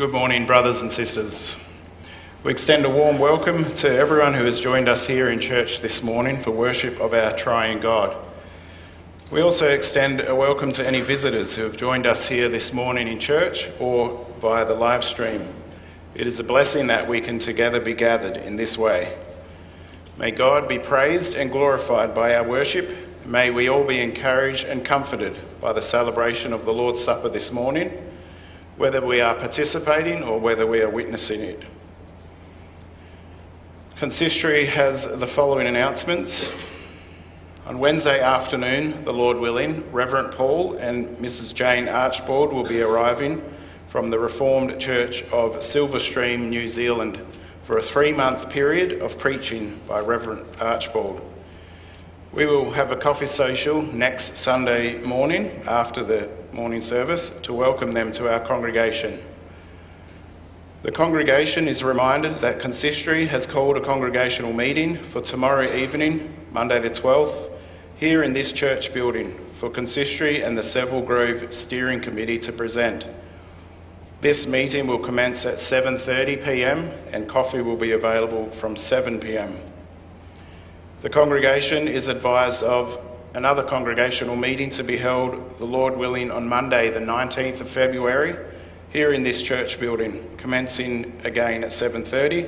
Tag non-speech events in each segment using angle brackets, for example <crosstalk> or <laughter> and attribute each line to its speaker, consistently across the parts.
Speaker 1: Good morning, brothers and sisters. We extend a warm welcome to everyone who has joined us here in church this morning for worship of our triune God. We also extend a welcome to any visitors who have joined us here this morning in church or via the live stream. It is a blessing that we can together be gathered in this way. May God be praised and glorified by our worship. May we all be encouraged and comforted by the celebration of the Lord's Supper this morning, whether we are participating or whether we are witnessing it. Consistory has the following announcements. On Wednesday afternoon, the Lord willing, Reverend Paul and Mrs. Jane Archbold will be arriving from the Reformed Church of Silverstream, New Zealand, for a three month period of preaching by Reverend Archbold. We will have a coffee social next Sunday morning after the morning service to welcome them to our congregation. The congregation is reminded that Consistory has called a congregational meeting for tomorrow evening, Monday the 12th, here in this church building for Consistory and the Seville Grove Steering Committee to present. This meeting will commence at 7:30 p.m. and coffee will be available from 7 p.m. The congregation is advised of another congregational meeting to be held, the Lord willing, on Monday, the 19th of February here in this church building, commencing again at 7:30.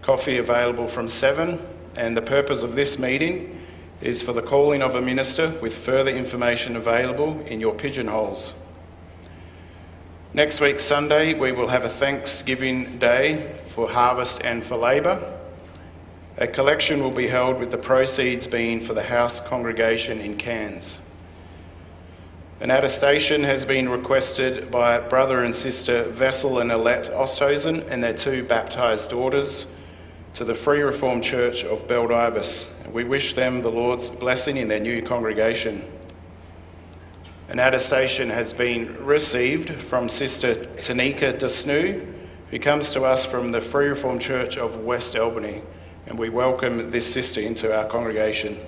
Speaker 1: Coffee available from 7, and the purpose of this meeting is for the calling of a minister with further information available in your pigeonholes. Next week, Sunday, we will have a Thanksgiving Day for harvest and for labour. A collection will be held with the proceeds being for the house congregation in Cairns. An attestation has been requested by brother and sister Wessel and Alette Oosthuizen and their two baptised daughters to the Free Reformed Church of Baldivis. We wish them the Lord's blessing in their new congregation. An attestation has been received from Sister Tanika Desnu, who comes to us from the Free Reformed Church of West Albany, and we welcome this sister into our congregation.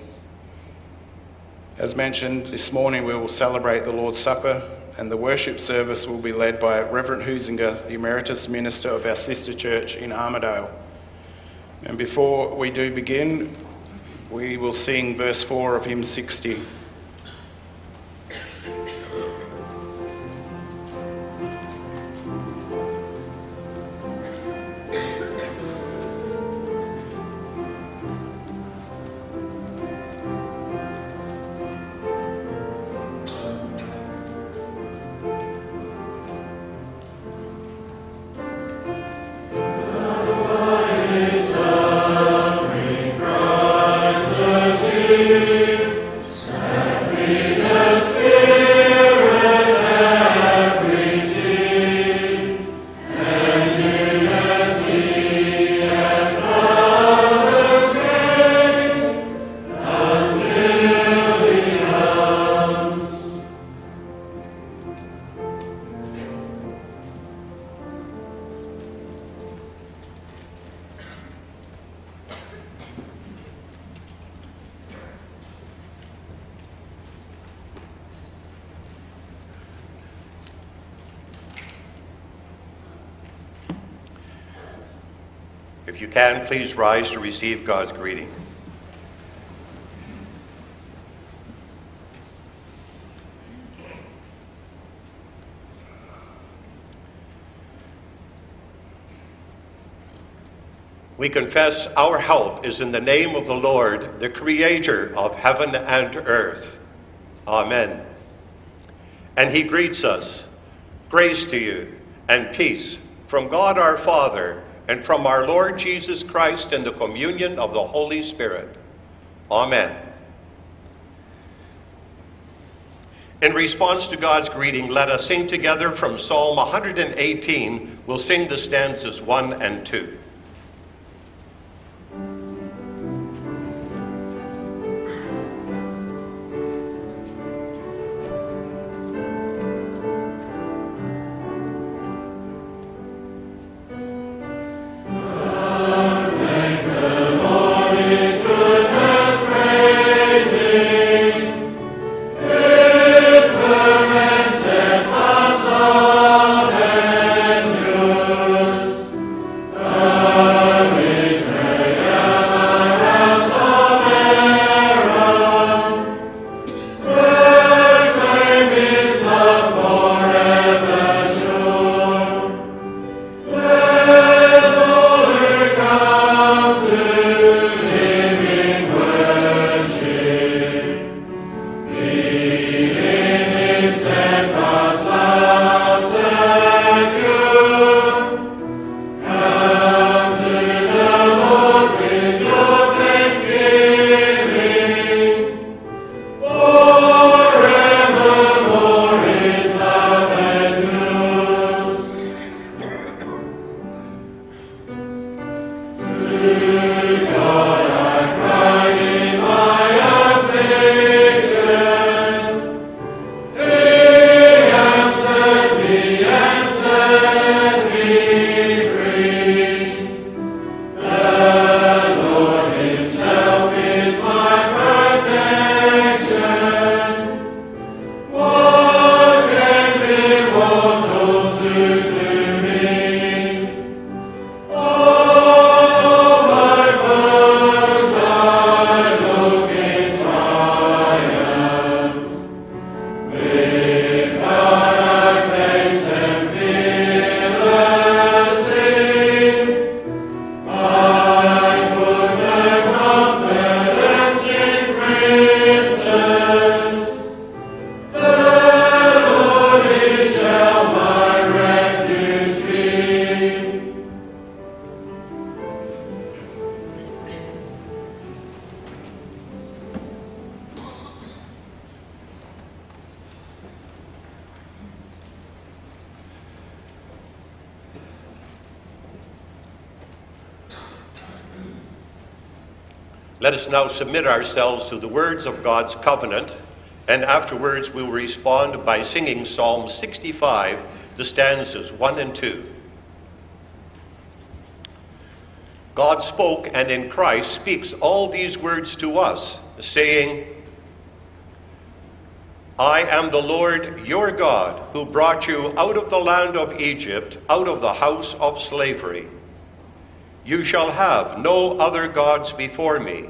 Speaker 1: As mentioned, this morning we will celebrate the Lord's Supper, and the worship service will be led by Reverend Huizinga, the Emeritus Minister of our sister church in Armidale. And before we do begin, we will sing verse 4 of hymn 60.
Speaker 2: Please rise to receive God's greeting. We confess our help is in the name of the Lord, the Creator of heaven and earth. Amen. And He greets us Grace to you and peace from God our Father and from our Lord Jesus Christ in the communion of the Holy Spirit. Amen. In response to God's greeting, let us sing together from Psalm 118. We'll sing the stanzas 1 and 2. Submit ourselves to the words of God's covenant, and afterwards we'll respond by singing Psalm 65, the stanzas 1 and 2. God spoke, and in Christ speaks all these words to us, saying, I am the Lord your God, who brought you out of the land of Egypt, out of the house of slavery. You shall have no other gods before me.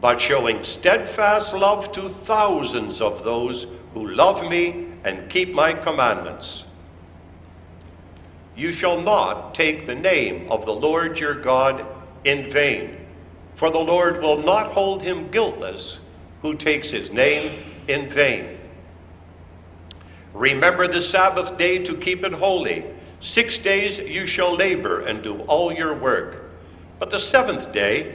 Speaker 2: but showing steadfast love to thousands of those who love me and keep my commandments. You shall not take the name of the Lord your God in vain, for the Lord will not hold him guiltless who takes his name in vain. Remember the Sabbath day to keep it holy. Six days you shall labor and do all your work. But the seventh day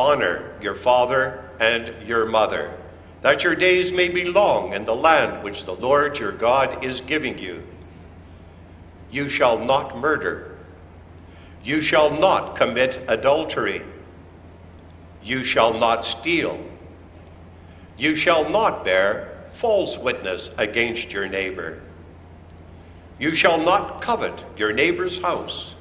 Speaker 2: Honor your father and your mother, that your days may be long in the land which the Lord your God is giving you. You shall not murder. You shall not commit adultery. You shall not steal. You shall not bear false witness against your neighbor. You shall not covet your neighbor's house.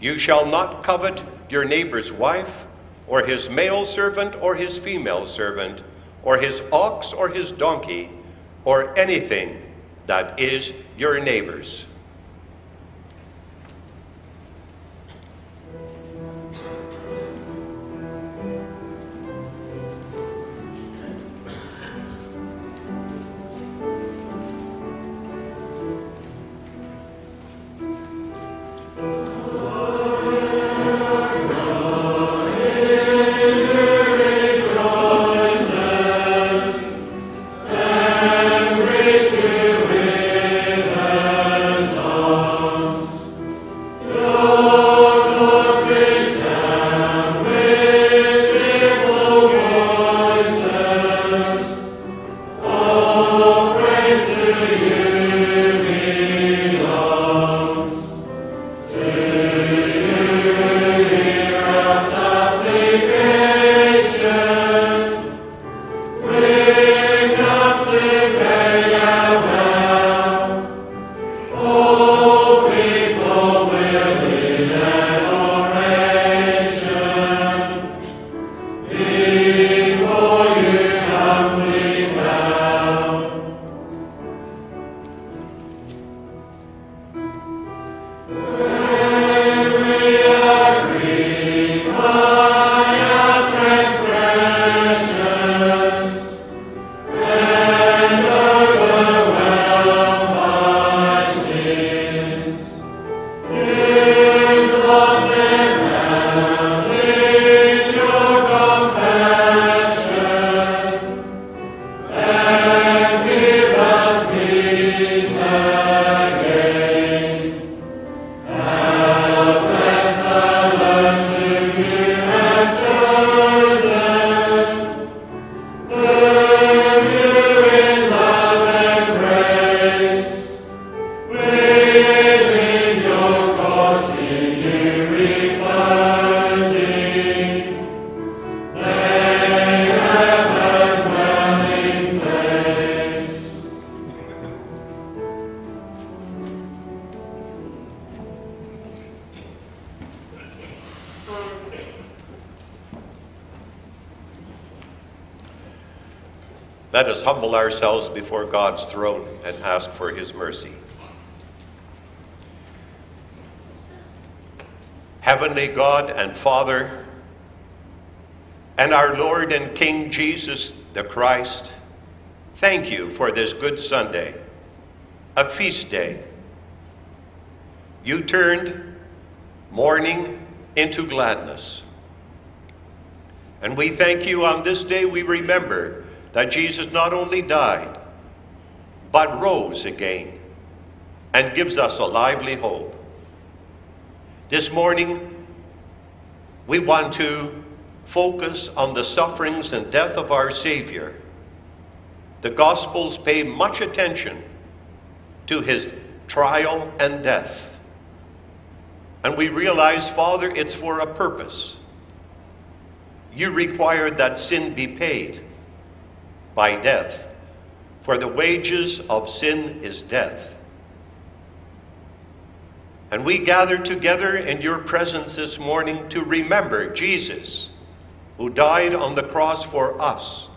Speaker 2: You shall not covet your neighbor's wife, or his male servant, or his female servant, or his ox, or his donkey, or anything that is your neighbor's. Humble ourselves before God's throne and ask for his mercy. Heavenly God and Father, and our Lord and King Jesus the Christ, thank you for this Good Sunday, a feast day. You turned mourning into gladness. And we thank you on this day, we remember that Jesus not only died, but rose again and gives us a lively hope. This morning, we want to focus on the sufferings and death of our Savior. The Gospels pay much attention to his trial and death. And we realize, Father, it's for a purpose. You required that sin be paid by death, for the wages of sin is death. And we gather together in your presence this morning to remember Jesus, who died on the cross for us.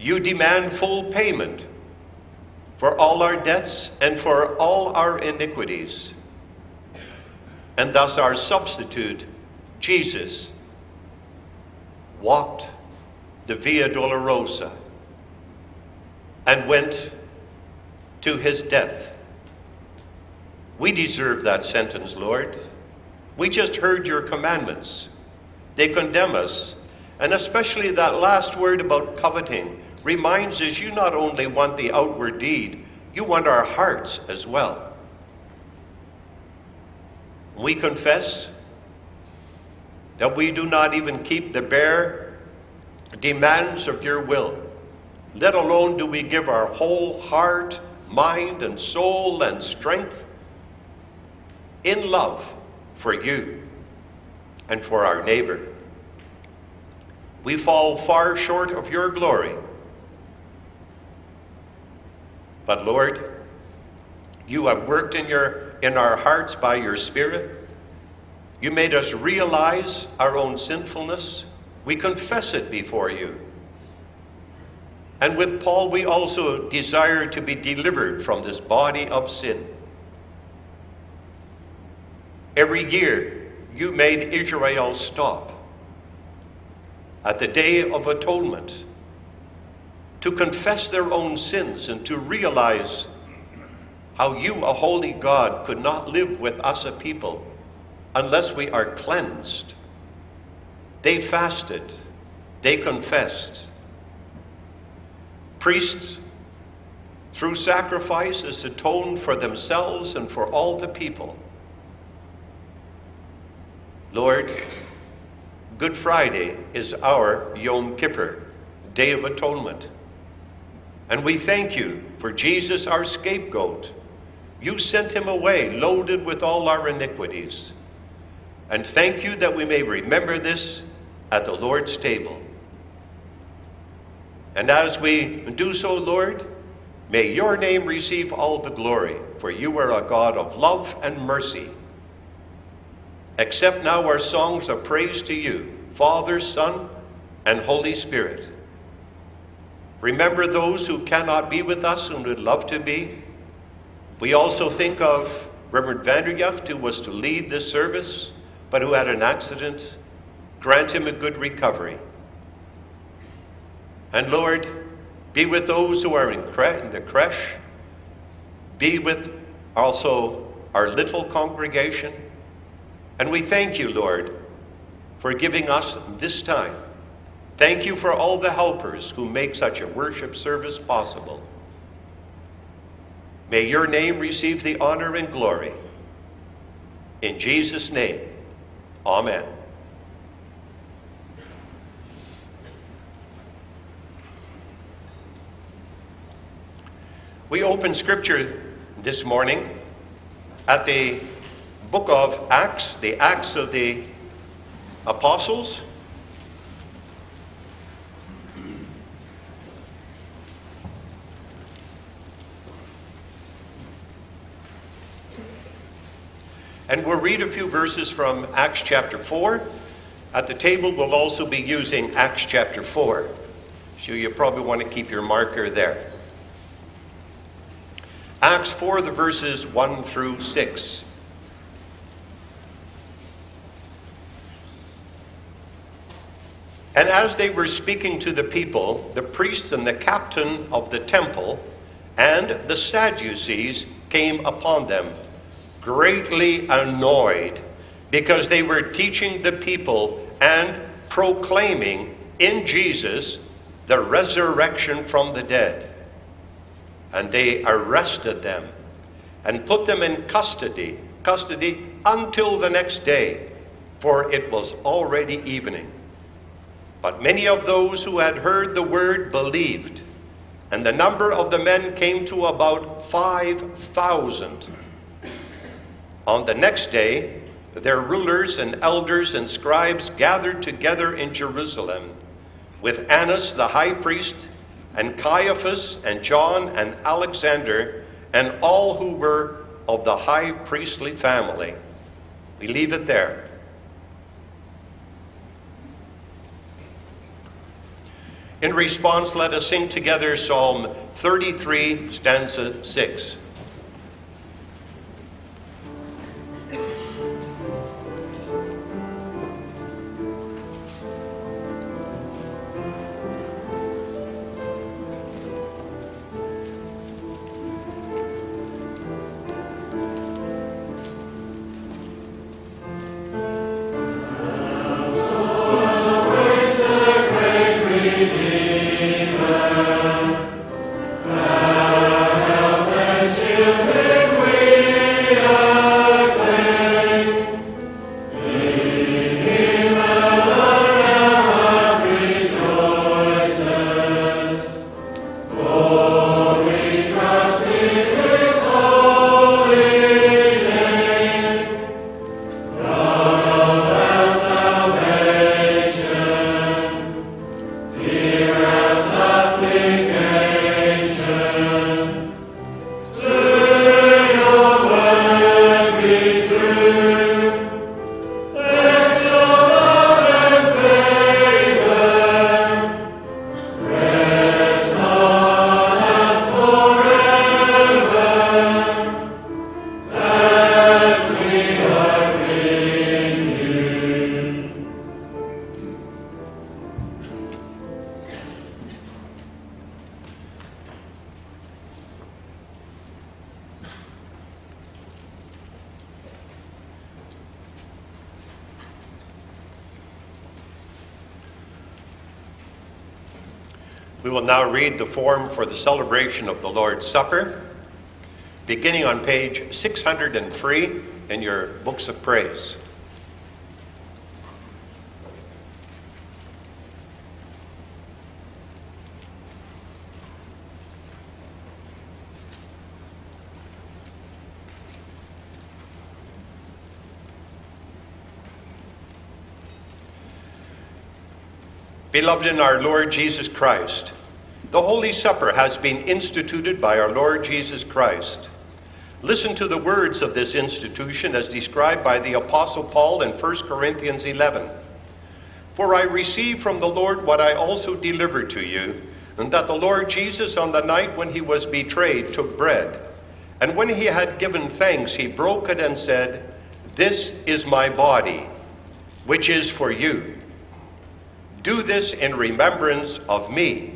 Speaker 2: You demand full payment for all our debts and for all our iniquities. And thus our substitute, Jesus, walked the Via Dolorosa and went to his death. We deserve that sentence, Lord. We just heard your commandments. They condemn us, and especially that last word about coveting reminds us you not only want the outward deed, you want our hearts as well. We confess that we do not even keep the bare demands of your will, let alone do we give our whole heart, mind, and soul and strength in love for you and for our neighbor. We fall far short of your glory. But Lord, you have worked in, your, in our hearts by your Spirit. You made us realize our own sinfulness. We confess it before you. And with Paul, we also desire to be delivered from this body of sin. Every year, you made Israel stop at the Day of Atonement to confess their own sins and to realize how you, a holy God, could not live with us, a people, unless we are cleansed. They fasted, they confessed. Priests, through sacrifices, atoned for themselves and for all the people. Lord, Good Friday is our Yom Kippur, Day of Atonement. And we thank you for Jesus, our scapegoat. You sent him away loaded with all our iniquities. And thank you that we may remember this at the Lord's table. And as we do so, Lord, may your name receive all the glory, for you are a God of love and mercy. Accept now our songs of praise to you, Father, Son, and Holy Spirit. Remember those who cannot be with us and would love to be. We also think of Reverend Vanderjacht, who was to lead this service, but who had an accident. Grant him a good recovery. And Lord, be with those who are in, cre- in the creche. Be with also our little congregation. And we thank you, Lord, for giving us this time. Thank you for all the helpers who make such a worship service possible. May your name receive the honor and glory. In Jesus' name, amen. We open scripture this morning at the book of Acts, the Acts of the Apostles. And we'll read a few verses from Acts chapter 4. At the table, we'll also be using Acts chapter 4. So you probably want to keep your marker there. Acts 4, the verses 1 through 6. And as they were speaking to the people, the priests and the captain of the temple and the Sadducees came upon them, greatly annoyed, because they were teaching the people and proclaiming in Jesus the resurrection from the dead. And they arrested them and put them in custody, custody until the next day, for it was already evening. But many of those who had heard the word believed, and the number of the men came to about 5,000. On the next day, their rulers and elders and scribes gathered together in Jerusalem with Annas the high priest, and Caiaphas, and John, and Alexander, and all who were of the high priestly family. We leave it there. In response, let us sing together Psalm 33, stanza 6. The form for the celebration of the Lord's Supper, beginning on page 603 in your books of praise. Beloved in our Lord Jesus Christ, the Holy Supper has been instituted by our Lord Jesus Christ. Listen to the words of this institution as described by the Apostle Paul in 1 Corinthians 11. For I received from the Lord what I also delivered to you, and that the Lord Jesus, on the night when he was betrayed, took bread. And when he had given thanks, he broke it and said, This is my body, which is for you. Do this in remembrance of me.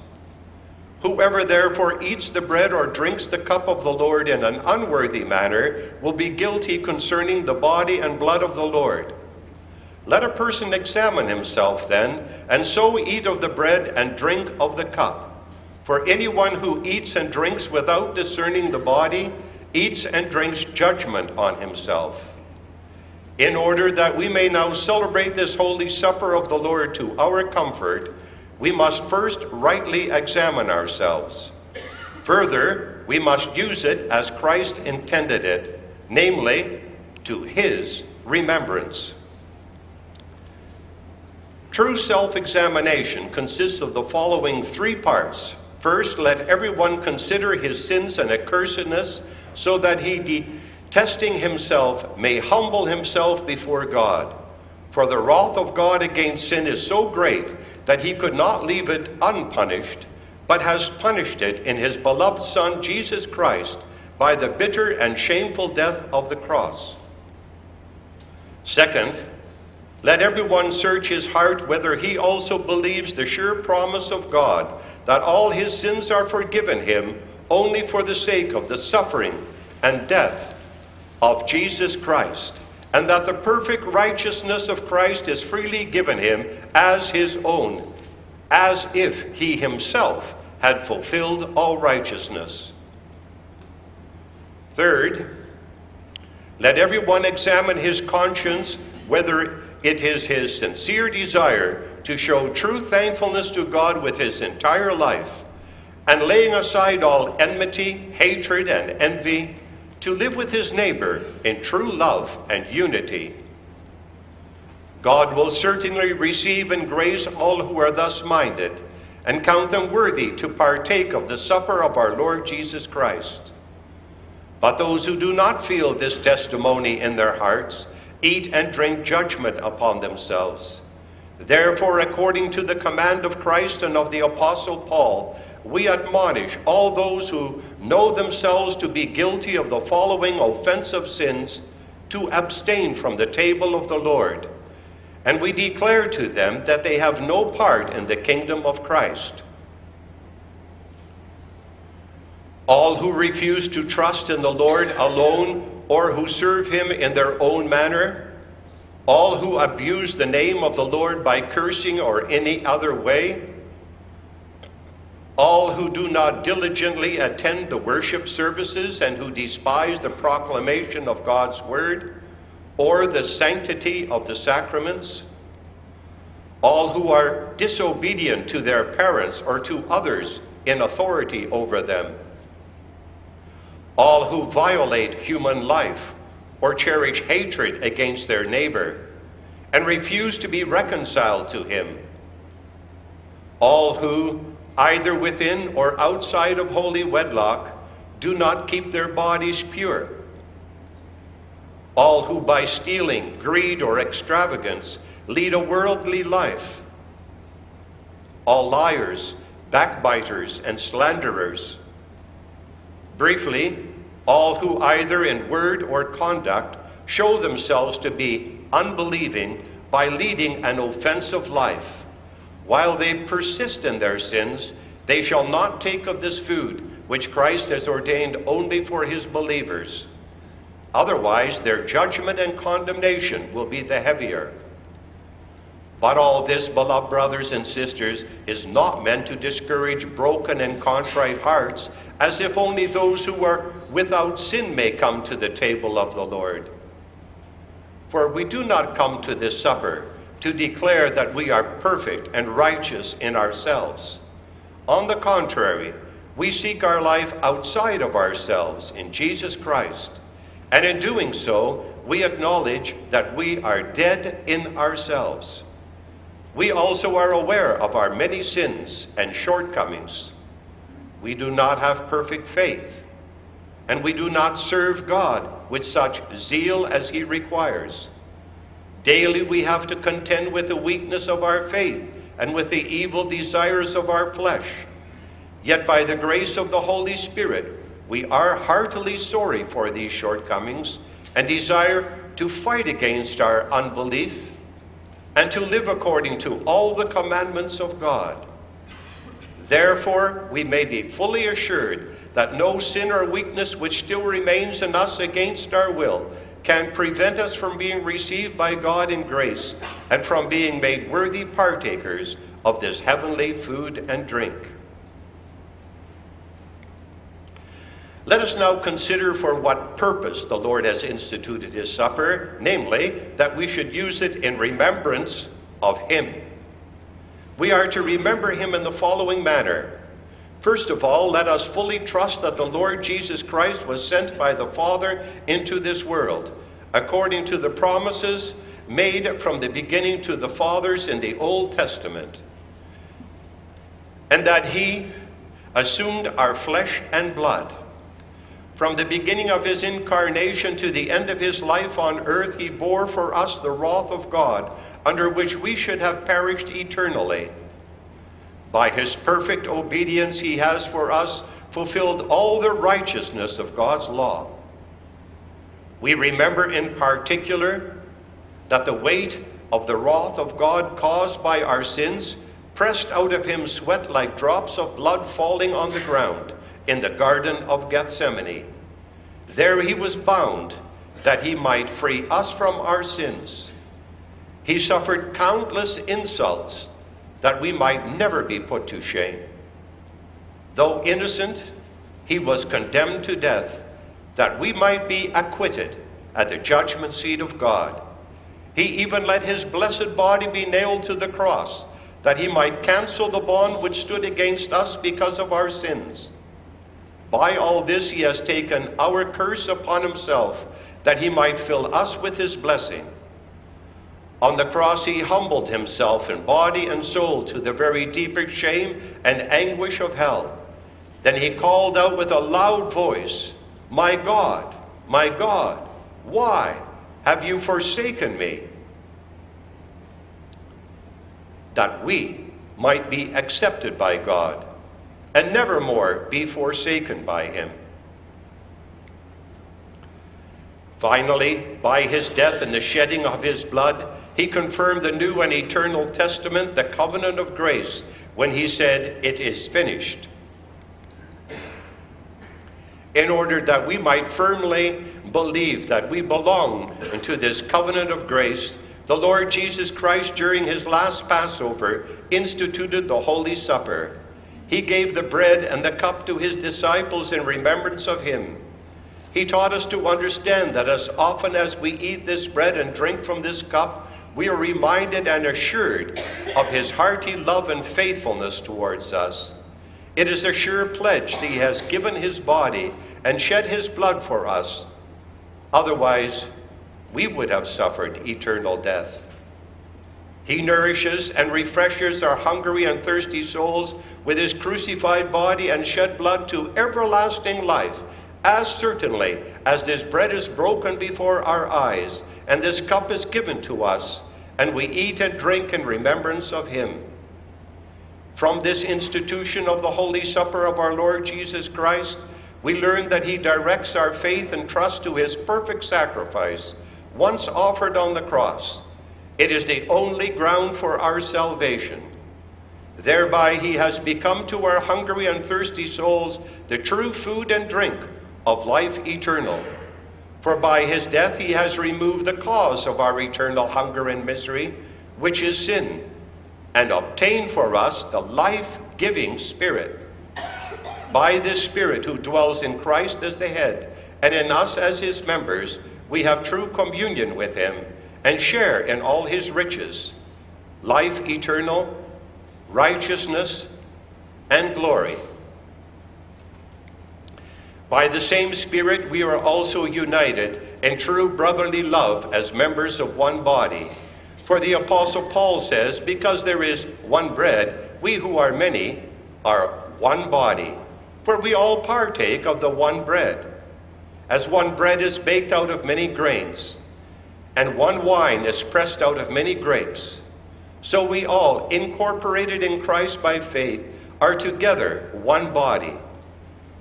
Speaker 2: Whoever therefore eats the bread or drinks the cup of the Lord in an unworthy manner will be guilty concerning the body and blood of the Lord. Let a person examine himself then, and so eat of the bread and drink of the cup. For anyone who eats and drinks without discerning the body eats and drinks judgment on himself. In order that we may now celebrate this holy supper of the Lord to our comfort, we must first rightly examine ourselves. Further, we must use it as Christ intended it, namely, to his remembrance. True self examination consists of the following three parts. First, let everyone consider his sins and accursedness, so that he, de- testing himself, may humble himself before God. For the wrath of God against sin is so great that he could not leave it unpunished, but has punished it in his beloved Son, Jesus Christ, by the bitter and shameful death of the cross. Second, let everyone search his heart whether he also believes the sure promise of God that all his sins are forgiven him only for the sake of the suffering and death of Jesus Christ, and that the perfect righteousness of Christ is freely given him as his own, as if he himself had fulfilled all righteousness. Third, let everyone examine his conscience whether it is his sincere desire to show true thankfulness to God with his entire life, and laying aside all enmity, hatred, and envy, to live with his neighbor in true love and unity. God will certainly receive and grace all who are thus minded, and count them worthy to partake of the supper of our Lord Jesus Christ. But those who do not feel this testimony in their hearts eat and drink judgment upon themselves. Therefore, according to the command of Christ and of the Apostle Paul, we admonish all those who know themselves to be guilty of the following offensive sins to abstain from the table of the Lord. And we declare to them that they have no part in the kingdom of Christ. All who refuse to trust in the Lord alone or who serve him in their own manner, all who abuse the name of the Lord by cursing or any other way, all who do not diligently attend the worship services and who despise the proclamation of God's word or the sanctity of the sacraments, all who are disobedient to their parents or to others in authority over them all who violate human life or cherish hatred against their neighbor and refuse to be reconciled to him, all who, either within or outside of holy wedlock, do not keep their bodies pure, all who by stealing, greed, or extravagance lead a worldly life, all liars, backbiters, and slanderers. Briefly, all who either in word or conduct show themselves to be unbelieving by leading an offensive life. While they persist in their sins, they shall not take of this food which Christ has ordained only for his believers. Otherwise, their judgment and condemnation will be the heavier. But all this, beloved brothers and sisters, is not meant to discourage broken and contrite hearts, as if only those who are without sin may come to the table of the Lord. For we do not come to this supper to declare that we are perfect and righteous in ourselves. On the contrary, we seek our life outside of ourselves in Jesus Christ. And in doing so, we acknowledge that we are dead in ourselves. We also are aware of our many sins and shortcomings. We do not have perfect faith, and we do not serve God with such zeal as He requires. Daily we have to contend with the weakness of our faith and with the evil desires of our flesh. Yet by the grace of the Holy Spirit, we are heartily sorry for these shortcomings and desire to fight against our unbelief and to live according to all the commandments of God. Therefore, we may be fully assured that no sin or weakness which still remains in us against our will can prevent us from being received by God in grace and from being made worthy partakers of this heavenly food and drink. Let us now consider for what purpose the Lord has instituted his supper, namely, that we should use it in remembrance of him. We are to remember him in the following manner First of all, let us fully trust that the Lord Jesus Christ was sent by the Father into this world, according to the promises made from the beginning to the fathers in the Old Testament, and that he assumed our flesh and blood. From the beginning of his incarnation to the end of his life on earth, he bore for us the wrath of God, under which we should have perished eternally. By his perfect obedience, he has for us fulfilled all the righteousness of God's law. We remember in particular that the weight of the wrath of God caused by our sins pressed out of him sweat like drops of blood falling on the ground in the Garden of Gethsemane. There he was bound that he might free us from our sins. He suffered countless insults that we might never be put to shame. Though innocent, he was condemned to death that we might be acquitted at the judgment seat of God. He even let his blessed body be nailed to the cross that he might cancel the bond which stood against us because of our sins. By all this, he has taken our curse upon himself that he might fill us with his blessing. On the cross, he humbled himself in body and soul to the very deepest shame and anguish of hell. Then he called out with a loud voice, My God, my God, why have you forsaken me? That we might be accepted by God and never more be forsaken by him. Finally, by his death and the shedding of his blood, he confirmed the new and eternal testament, the covenant of grace, when he said, It is finished. In order that we might firmly believe that we belong to this covenant of grace, the Lord Jesus Christ, during his last Passover, instituted the Holy Supper. He gave the bread and the cup to his disciples in remembrance of him. He taught us to understand that as often as we eat this bread and drink from this cup, we are reminded and assured of his hearty love and faithfulness towards us. It is a sure pledge that he has given his body and shed his blood for us. Otherwise, we would have suffered eternal death. He nourishes and refreshes our hungry and thirsty souls with his crucified body and shed blood to everlasting life as certainly as this bread is broken before our eyes, and this cup is given to us, and we eat and drink in remembrance of him. From this institution of the Holy Supper of our Lord Jesus Christ, we learn that he directs our faith and trust to his perfect sacrifice, once offered on the cross. It is the only ground for our salvation. Thereby, he has become to our hungry and thirsty souls the true food and drink of life eternal. For by his death he has removed the cause of our eternal hunger and misery, which is sin, and obtained for us the life giving Spirit. By this Spirit who dwells in Christ as the head, and in us as his members, we have true communion with him and share in all his riches life eternal, righteousness, and glory. By the same Spirit, we are also united in true brotherly love as members of one body. For the Apostle Paul says, Because there is one bread, we who are many are one body, for we all partake of the one bread. As one bread is baked out of many grains, and one wine is pressed out of many grapes, so we all, incorporated in Christ by faith, are together one body.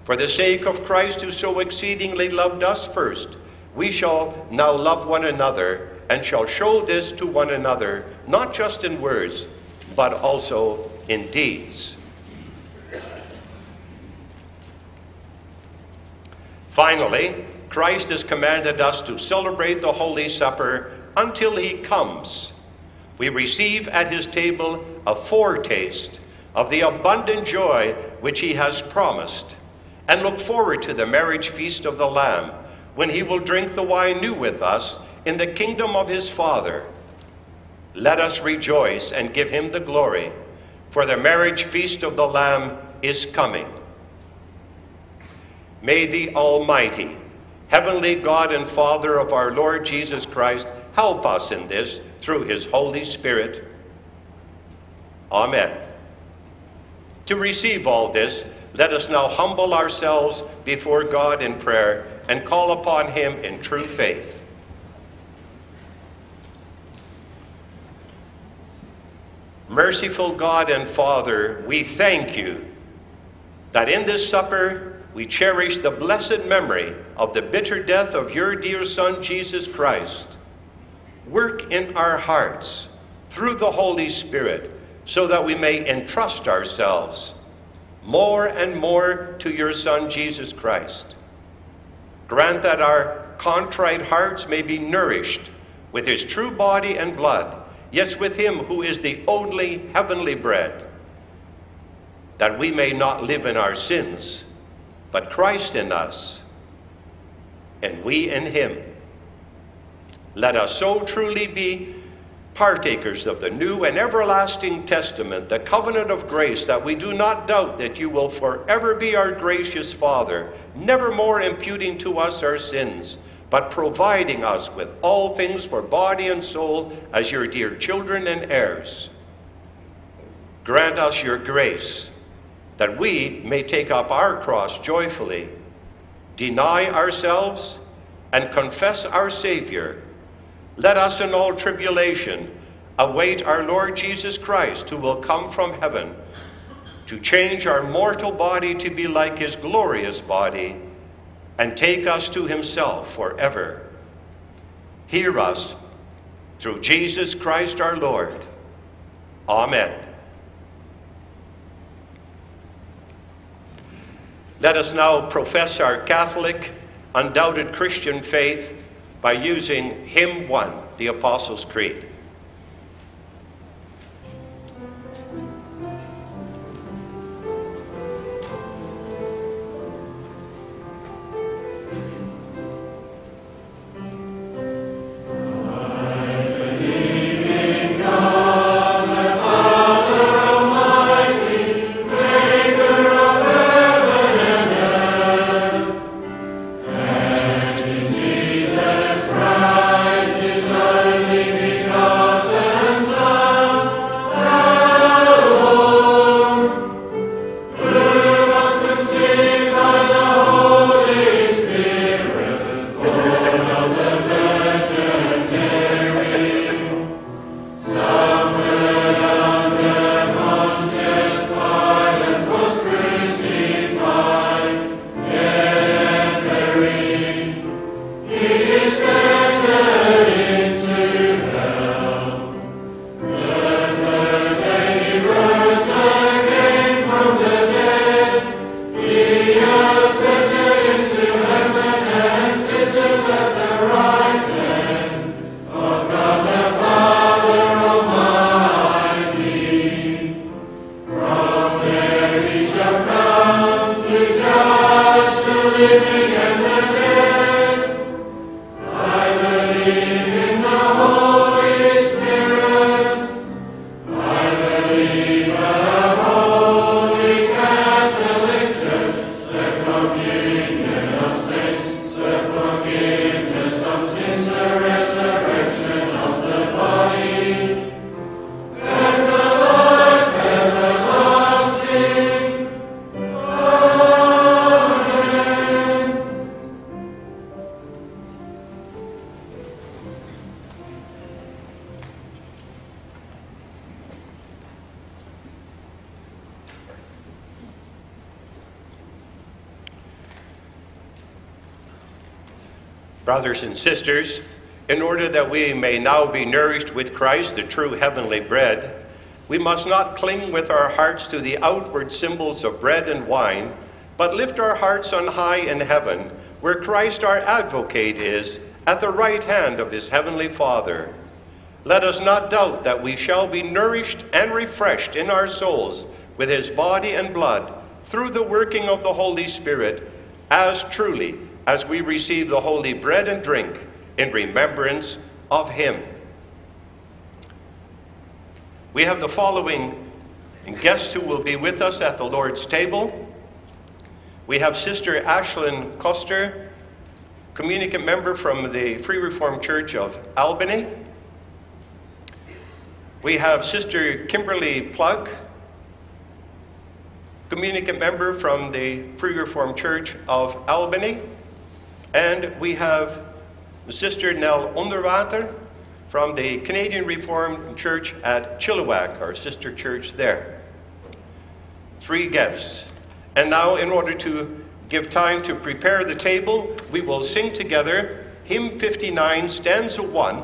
Speaker 2: For the sake of Christ, who so exceedingly loved us first, we shall now love one another and shall show this to one another, not just in words, but also in deeds. Finally, Christ has commanded us to celebrate the Holy Supper until he comes. We receive at his table a foretaste of the abundant joy which he has promised and look forward to the marriage feast of the Lamb, when he will drink the wine new with us in the kingdom of his Father. Let us rejoice and give him the glory, for the marriage feast of the Lamb is coming. May the Almighty, Heavenly God and Father of our Lord Jesus Christ, help us in this through his Holy Spirit. Amen. To receive all this, let us now humble ourselves before God in prayer and call upon him in true faith. Merciful God and Father, we thank you that in this supper we cherish the blessed memory of the bitter death of your dear Son, Jesus Christ. Work in our hearts through the Holy Spirit so that we may entrust ourselves more and more to your Son, Jesus Christ. Grant that our contrite hearts may be nourished with his true body and blood, yes, with him who is the only heavenly bread, that we may not live in our sins, but Christ in us, and we in him. Let us so truly be partakers of the new and everlasting testament, the covenant of grace, that we do not doubt that you will forever be our gracious Father, never more imputing to us our sins, but providing us with all things for body and soul as your dear children and heirs. Grant us your grace, that we may take up our cross joyfully, deny ourselves, and confess our Savior let us in all tribulation await our Lord Jesus Christ, who will come from heaven to change our mortal body to be like his glorious body and take us to himself forever. Hear us through Jesus Christ our Lord. Amen. Let us now profess our Catholic, undoubted Christian faith by using hymn 1, the Apostles' Creed. Brothers and sisters, in order that we may now be nourished with Christ, the true heavenly bread, we must not cling with our hearts to the outward symbols of bread and wine, but lift our hearts on high in heaven, where Christ our advocate is, at the right hand of his heavenly Father. Let us not doubt that we shall be nourished and refreshed in our souls with his body and blood through the working of the Holy Spirit, as truly as we receive the holy bread and drink in remembrance of him. We have the following guests who will be with us at the Lord's table. We have Sister Ashlyn Coster, communicant member from the Free Reformed Church of Albany. We have Sister Kimberly Plug, communicant member from the Free Reformed Church of Albany. And we have Sister Nell Onderwater from the Canadian Reformed Church at Chilliwack, our sister church there. Three guests. And now, in order to give time to prepare the table, we will sing together hymn 59, stanza 1.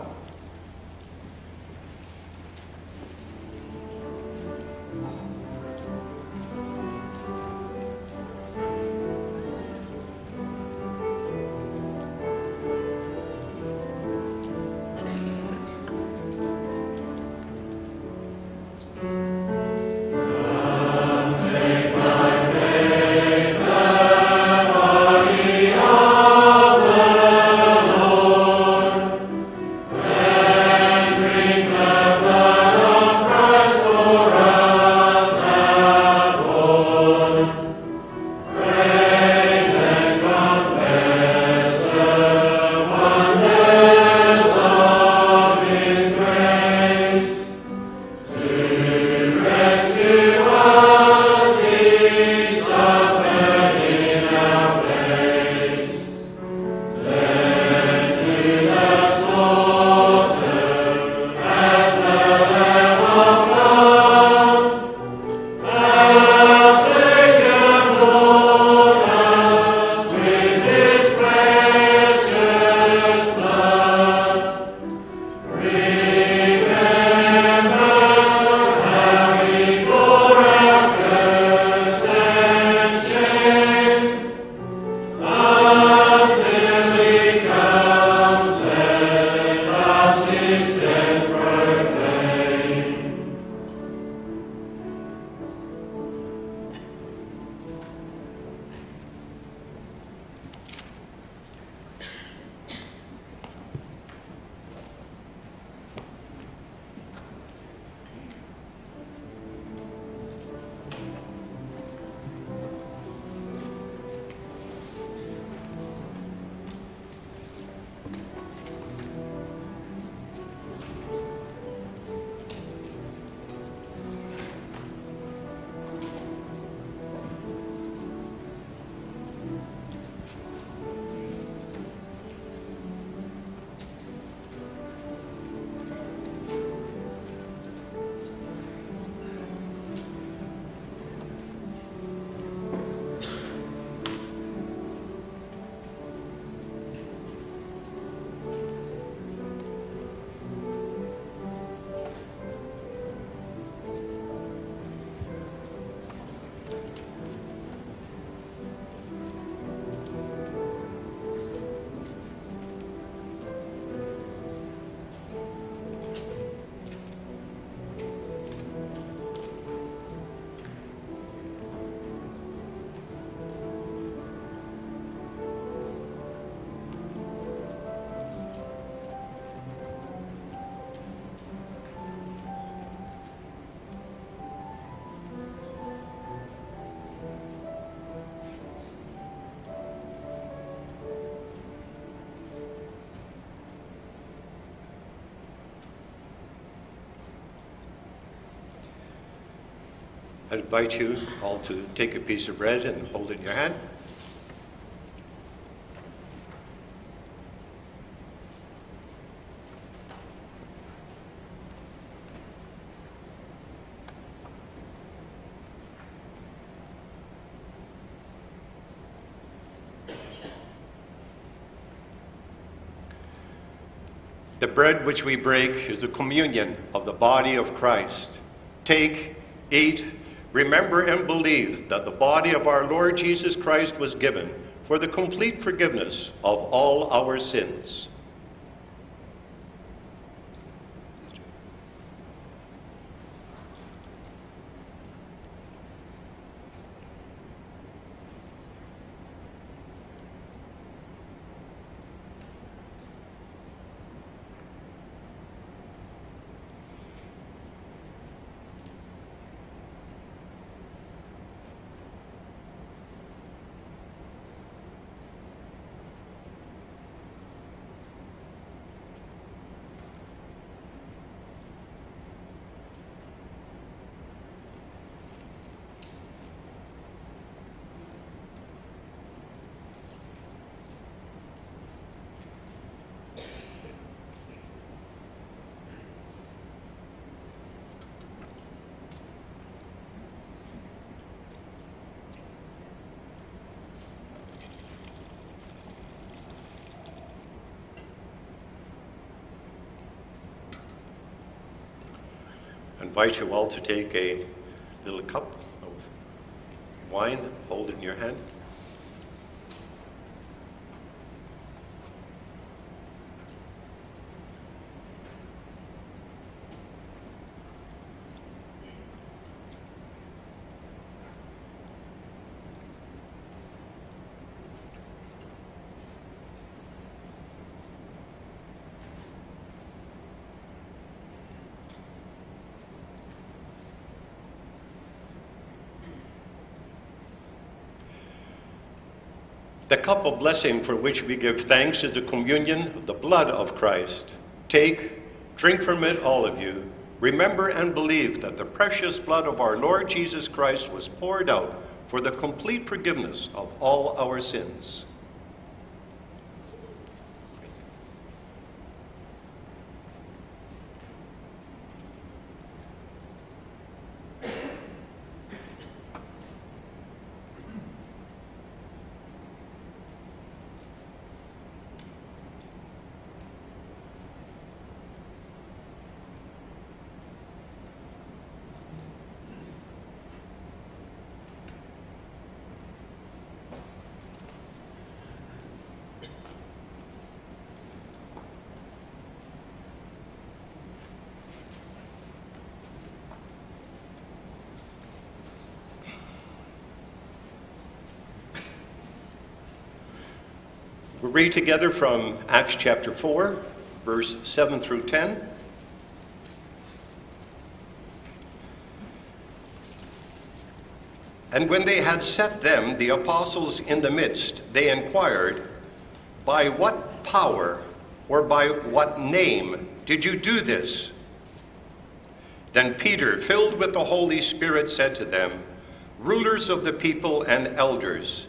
Speaker 2: I invite you all to take a piece of bread and hold it in your hand. The bread which we break is the communion of the body of Christ. Take, eat, remember and believe that the body of our Lord Jesus Christ was given for the complete forgiveness of all our sins. Invite you all to take a little cup of wine, hold it in your hand. The cup of blessing for which we give thanks is the communion of the blood of Christ. Take, drink from it, all of you. Remember and believe that the precious blood of our Lord Jesus Christ was poured out for the complete forgiveness of all our sins. We'll read together from Acts chapter 4, verse 7 through 10. And when they had set them, the apostles, in the midst, they inquired, By what power or by what name did you do this? Then Peter, filled with the Holy Spirit, said to them, Rulers of the people and elders,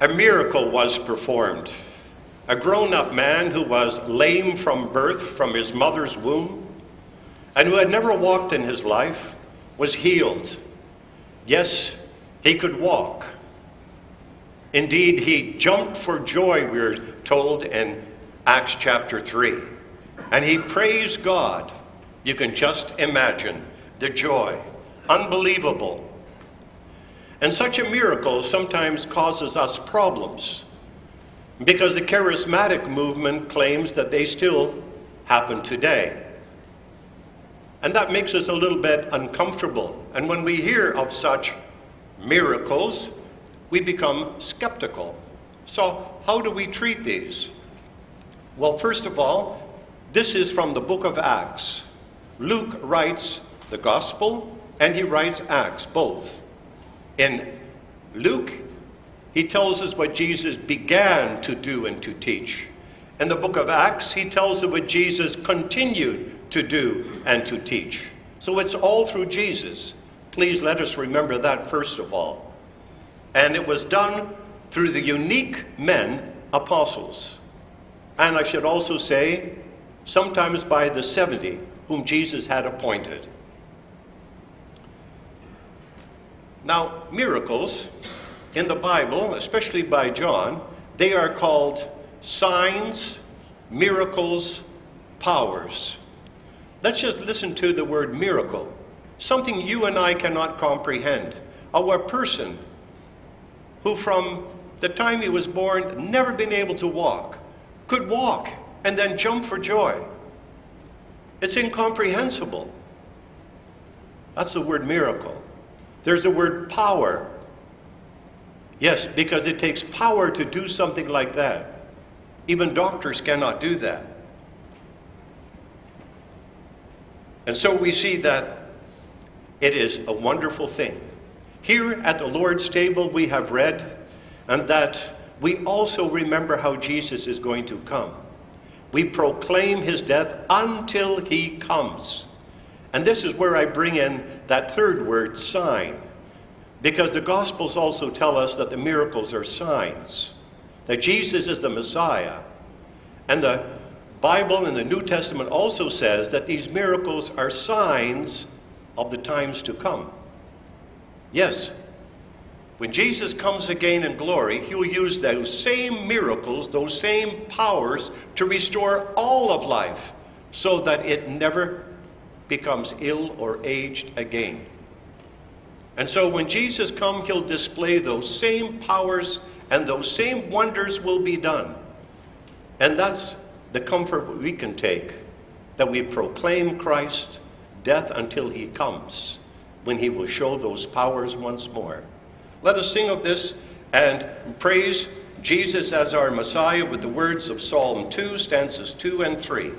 Speaker 2: A miracle was performed. A grown up man who was lame from birth from his mother's womb and who had never walked in his life was healed. Yes, he could walk. Indeed, he jumped for joy, we're told in Acts chapter 3. And he praised God. You can just imagine the joy. Unbelievable. And such a miracle sometimes causes us problems because the charismatic movement claims that they still happen today. And that makes us a little bit uncomfortable. And when we hear of such miracles, we become skeptical. So, how do we treat these? Well, first of all, this is from the book of Acts. Luke writes the gospel and he writes Acts, both. In Luke, he tells us what Jesus began to do and to teach. In the book of Acts, he tells us what Jesus continued to do and to teach. So it's all through Jesus. Please let us remember that first of all. And it was done through the unique men, apostles. And I should also say, sometimes by the 70 whom Jesus had appointed. Now, miracles in the Bible, especially by John, they are called signs, miracles, powers. Let's just listen to the word miracle. Something you and I cannot comprehend. Our person who, from the time he was born, never been able to walk, could walk and then jump for joy. It's incomprehensible. That's the word miracle. There's the word power. Yes, because it takes power to do something like that. Even doctors cannot do that. And so we see that it is a wonderful thing. Here at the Lord's table, we have read, and that we also remember how Jesus is going to come. We proclaim his death until he comes. And this is where I bring in that third word, sign. Because the Gospels also tell us that the miracles are signs, that Jesus is the Messiah. And the Bible in the New Testament also says that these miracles are signs of the times to come. Yes, when Jesus comes again in glory, he'll use those same miracles, those same powers to restore all of life so that it never becomes ill or aged again. And so when Jesus comes, he'll display those same powers and those same wonders will be done. And that's the comfort we can take that we proclaim Christ death until he comes, when he will show those powers once more. Let us sing of this and praise Jesus as our Messiah with the words of Psalm 2, stanzas 2 and 3.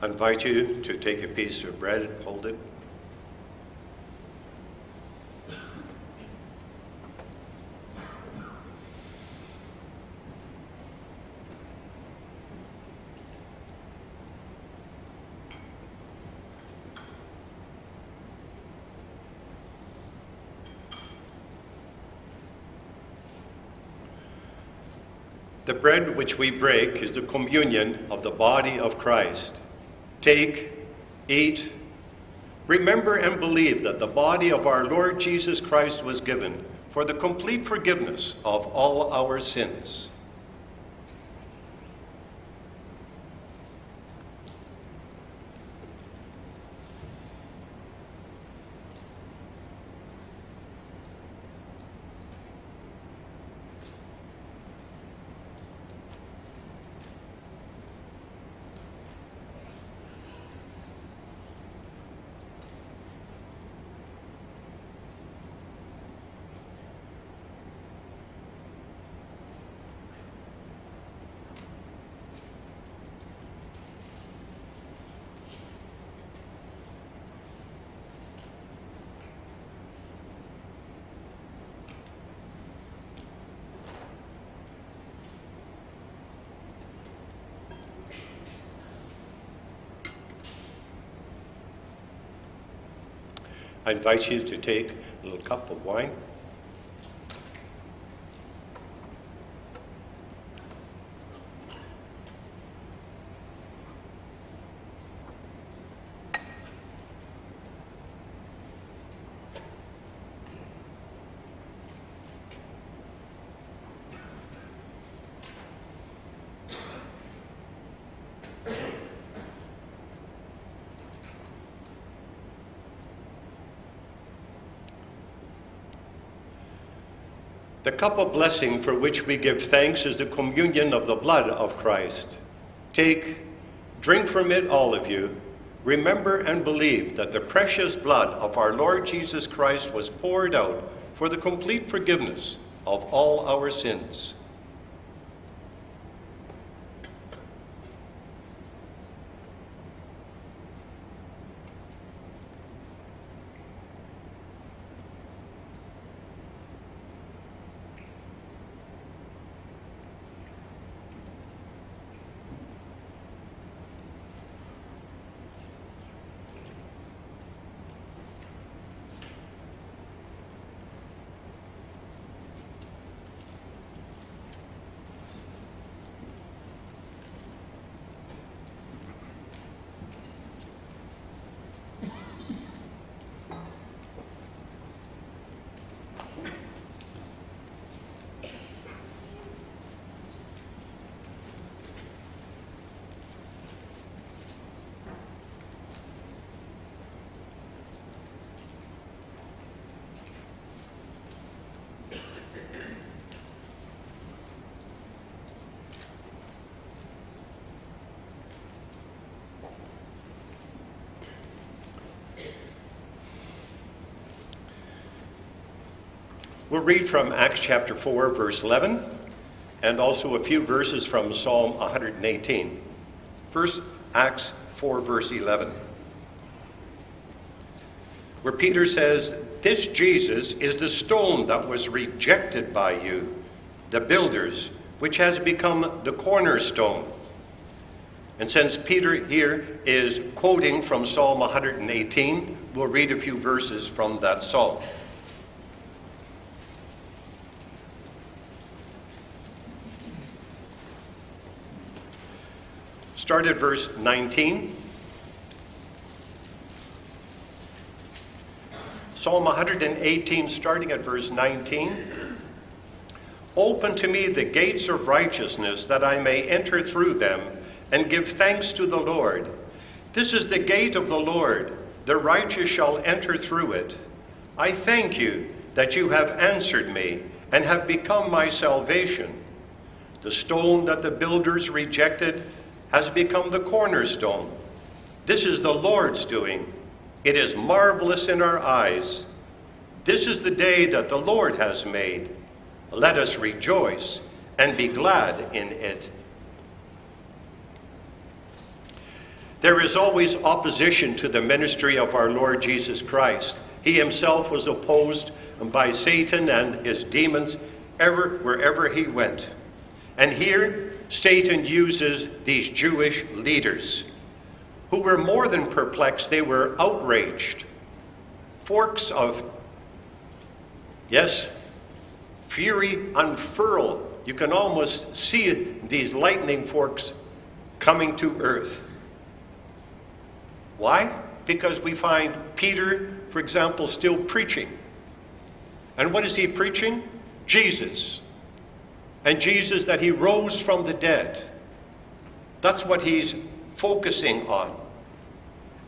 Speaker 2: I invite you to take a piece of bread and hold it. The bread which we break is the communion of the body of Christ. Take, eat, remember and believe that the body of our Lord Jesus Christ was given for the complete forgiveness of all our sins. I invite you to take a little cup of wine. Cup of blessing for which we give thanks is the communion of the blood of Christ. Take, drink from it, all of you. Remember and believe that the precious blood of our Lord Jesus Christ was poured out for the complete forgiveness of all our sins. We'll read from Acts chapter 4, verse 11, and also a few verses from Psalm 118. First, Acts 4, verse 11, where Peter says, This Jesus is the stone that was rejected by you, the builders, which has become the cornerstone. And since Peter here is quoting from Psalm 118, we'll read a few verses from that psalm. Start at verse 19. Psalm 118, starting at verse 19. Open to me the gates of righteousness, that I may enter through them and give thanks to the Lord. This is the gate of the Lord. The righteous shall enter through it. I thank you that you have answered me and have become my salvation. The stone that the builders rejected has become the cornerstone. This is the Lord's doing. It is marvelous in our eyes. This is the day that the Lord has made. Let us rejoice and be glad in it. There is always opposition to the ministry of our Lord Jesus Christ. He himself was opposed by Satan and his demons ever wherever he went. And here Satan uses these Jewish leaders who were more than perplexed, they were outraged. Forks of, yes, fury unfurl. You can almost see these lightning forks coming to earth. Why? Because we find Peter, for example, still preaching. And what is he preaching? Jesus. And Jesus that he rose from the dead. That's what he's focusing on.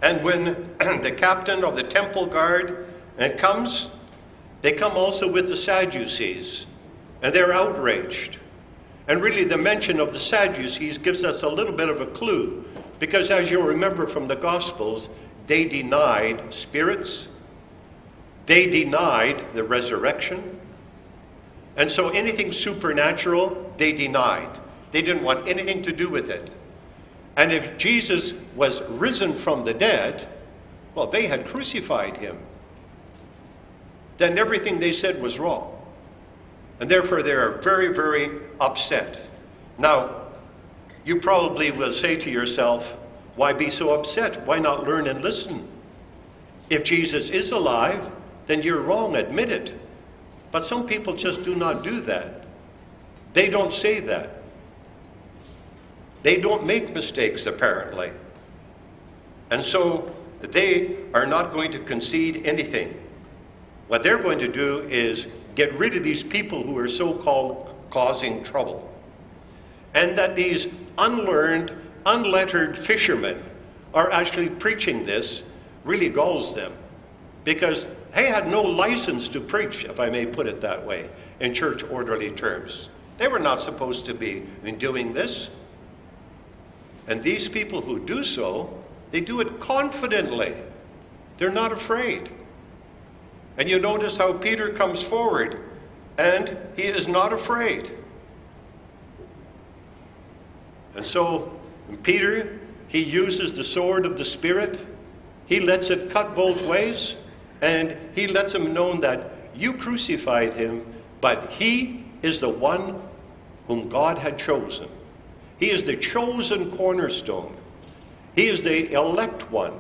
Speaker 2: And when <clears throat> the captain of the temple guard and comes, they come also with the Sadducees, and they're outraged. And really, the mention of the Sadducees gives us a little bit of a clue, because as you'll remember from the Gospels, they denied spirits, they denied the resurrection, and so anything supernatural, they denied. They didn't want anything to do with it. And if Jesus was risen from the dead, well, they had crucified him. Then everything they said was wrong. And therefore, they are very, very upset. Now, you probably will say to yourself, why be so upset? Why not learn and listen? If Jesus is alive, then you're wrong, admit it. But some people just do not do that. They don't say that. They don't make mistakes, apparently. And so they are not going to concede anything. What they're going to do is get rid of these people who are so called causing trouble. And that these unlearned, unlettered fishermen are actually preaching this really galls them. Because they had no license to preach, if I may put it that way, in church orderly terms. They were not supposed to be doing this. And these people who do so, they do it confidently. They're not afraid. And you notice how Peter comes forward and he is not afraid. And so, Peter, he uses the sword of the Spirit. He lets it cut both ways. And he lets them know that you crucified him, but he is the one whom God had chosen. He is the chosen cornerstone. He is the elect one.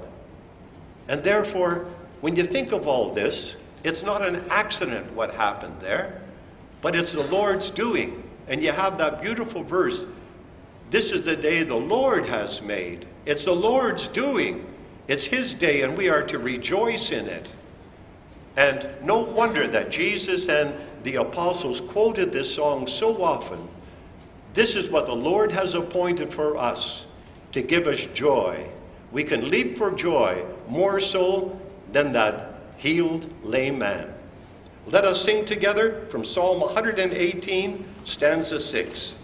Speaker 2: And therefore, when you think of all this, it's not an accident what happened there, but it's the Lord's doing. And you have that beautiful verse This is the day the Lord has made. It's the Lord's doing. It's His day, and we are to rejoice in it. And no wonder that Jesus and the apostles quoted this song so often this is what the Lord has appointed for us to give us joy. We can leap for joy more so than that healed lame man. Let us sing together from Psalm 118, stanza 6.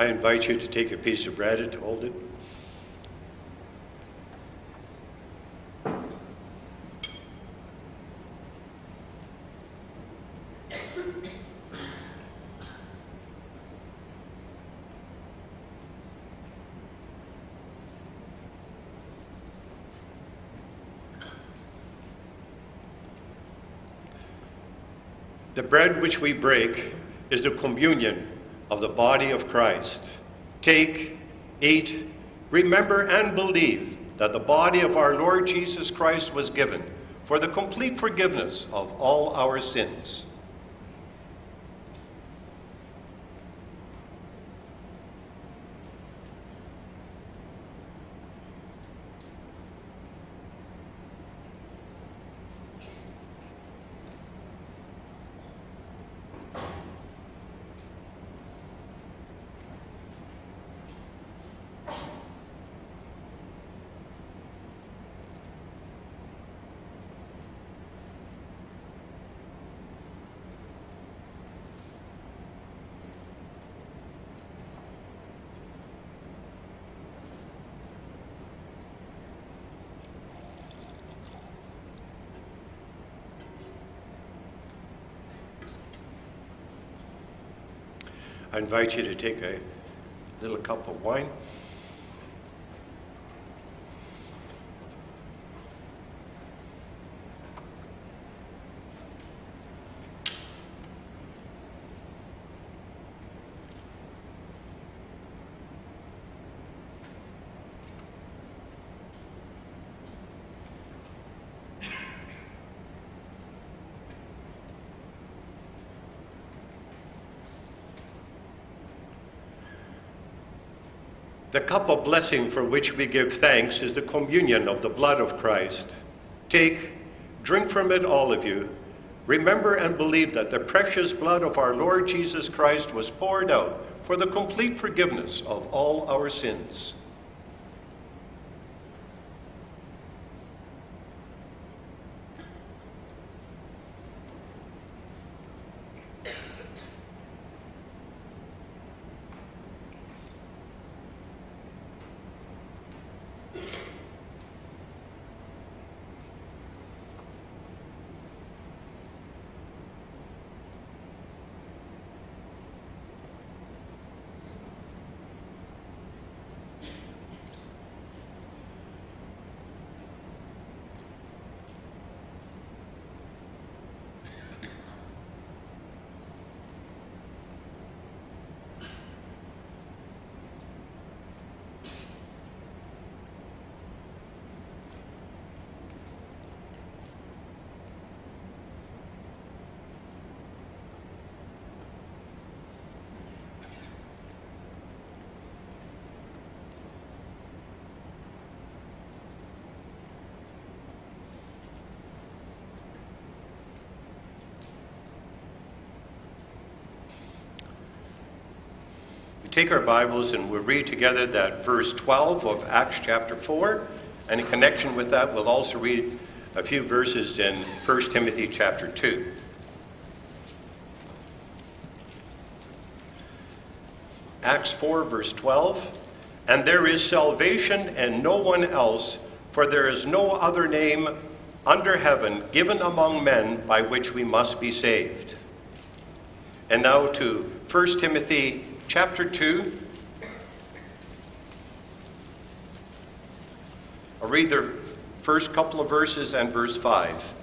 Speaker 2: I invite you to take a piece of bread and hold it. The bread which we break is the communion of the body of Christ. Take, eat, remember, and believe that the body of our Lord Jesus Christ was given for the complete forgiveness of all our sins. I invite you to take a little cup of wine. The of blessing for which we give thanks is the communion of the blood of Christ. Take, drink from it, all of you. Remember and believe that the precious blood of our Lord Jesus Christ was poured out for the complete forgiveness of all our sins. Take our Bibles and we'll read together that verse 12 of Acts chapter 4. And in connection with that, we'll also read a few verses in 1 Timothy chapter 2. Acts 4, verse 12. And there is salvation and no one else, for there is no other name under heaven given among men by which we must be saved. And now to 1 Timothy chapter 2. I'll read the first couple of verses and verse 5.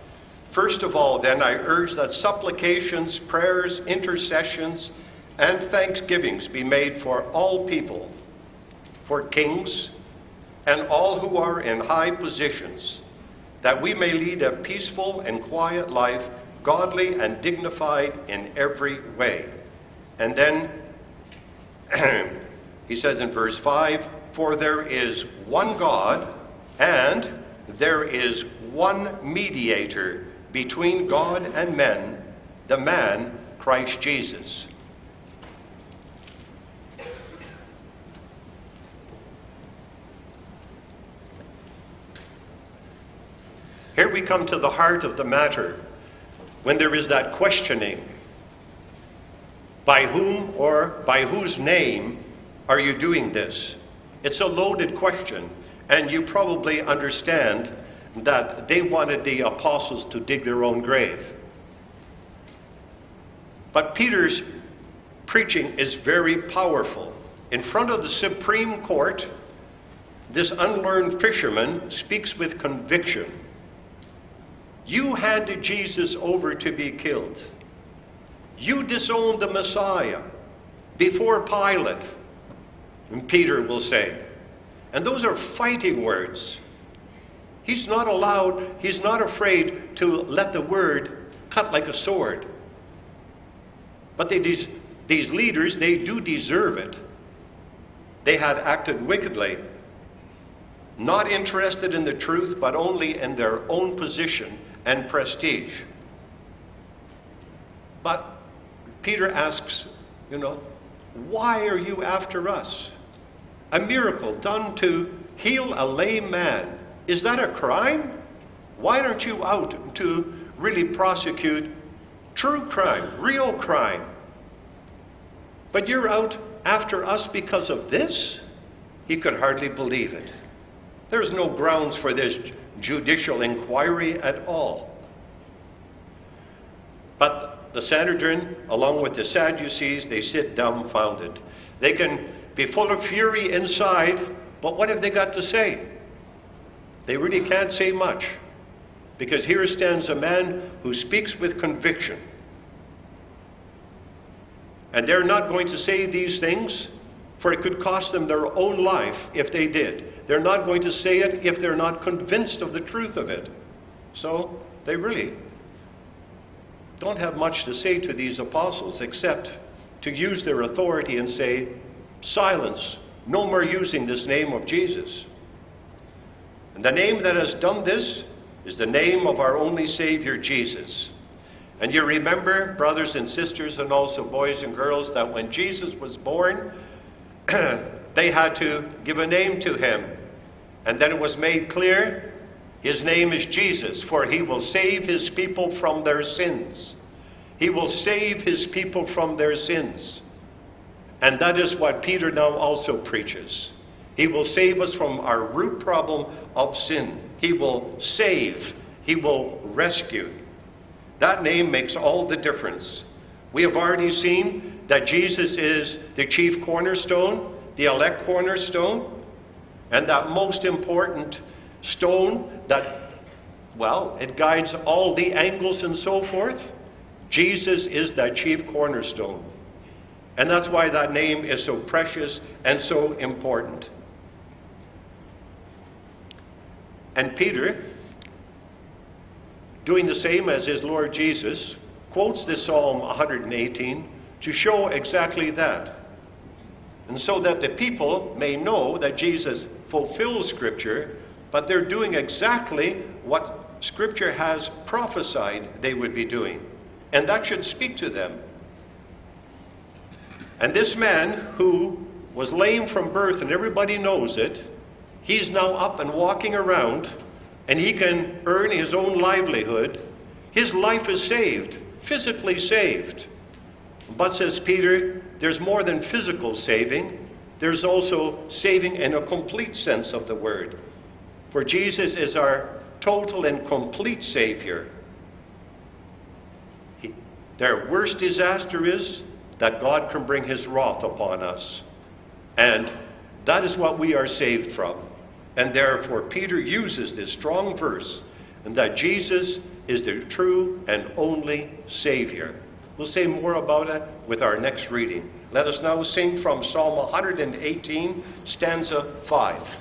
Speaker 2: First of all, then, I urge that supplications, prayers, intercessions, and thanksgivings be made for all people, for kings, and all who are in high positions, that we may lead a peaceful and quiet life, godly and dignified in every way. And then he says in verse 5 For there is one God, and there is one mediator between God and men, the man Christ Jesus. Here we come to the heart of the matter when there is that questioning by whom or by whose name are you doing this? It's a loaded question, and you probably understand that they wanted the apostles to dig their own grave. But Peter's preaching is very powerful. In front of the Supreme Court, this unlearned fisherman speaks with conviction. You handed Jesus over to be killed. You disowned the Messiah before Pilate. And Peter will say. And those are fighting words. He's not allowed, he's not afraid to let the word cut like a sword. But they, these, these leaders, they do deserve it. They had acted wickedly, not interested in the truth, but only in their own position and prestige. But Peter asks, you know, why are you after us? A miracle done to heal a lame man. Is that a crime? Why aren't you out to really prosecute true crime, real crime? But you're out after us because of this? He could hardly believe it. There's no grounds for this judicial inquiry at all. But the Sanhedrin, along with the Sadducees, they sit dumbfounded. They can be full of fury inside, but what have they got to say? They really can't say much. Because here stands a man who speaks with conviction. And they're not going to say these things, for it could cost them their own life if they did. They're not going to say it if they're not convinced of the truth of it. So they really don't have much to say to these apostles except to use their authority and say, Silence, no more using this name of Jesus. And the name that has done this is the name of our only Savior, Jesus. And you remember, brothers and sisters, and also boys and girls, that when Jesus was born, <clears throat> they had to give a name to him. And then it was made clear his name is Jesus, for he will save his people from their sins. He will save his people from their sins. And that is what Peter now also preaches. He will save us from our root problem of sin. He will save, he will rescue. That name makes all the difference. We have already seen that Jesus is the chief cornerstone, the elect cornerstone, and that most important stone that, well, it guides all the angles and so forth. Jesus is that chief cornerstone. And that's why that name is so precious and so important. And Peter, doing the same as his Lord Jesus, quotes this Psalm 118 to show exactly that. And so that the people may know that Jesus fulfills Scripture, but they're doing exactly what Scripture has prophesied they would be doing. And that should speak to them. And this man who was lame from birth, and everybody knows it, he's now up and walking around, and he can earn his own livelihood. His life is saved, physically saved. But, says Peter, there's more than physical saving, there's also saving in a complete sense of the word. For Jesus is our total and complete Savior. He, their worst disaster is that God can bring His wrath upon us. And that is what we are saved from. And therefore, Peter uses this strong verse, and that Jesus is the true and only Savior. We'll say more about it with our next reading. Let us now sing from Psalm 118, stanza 5.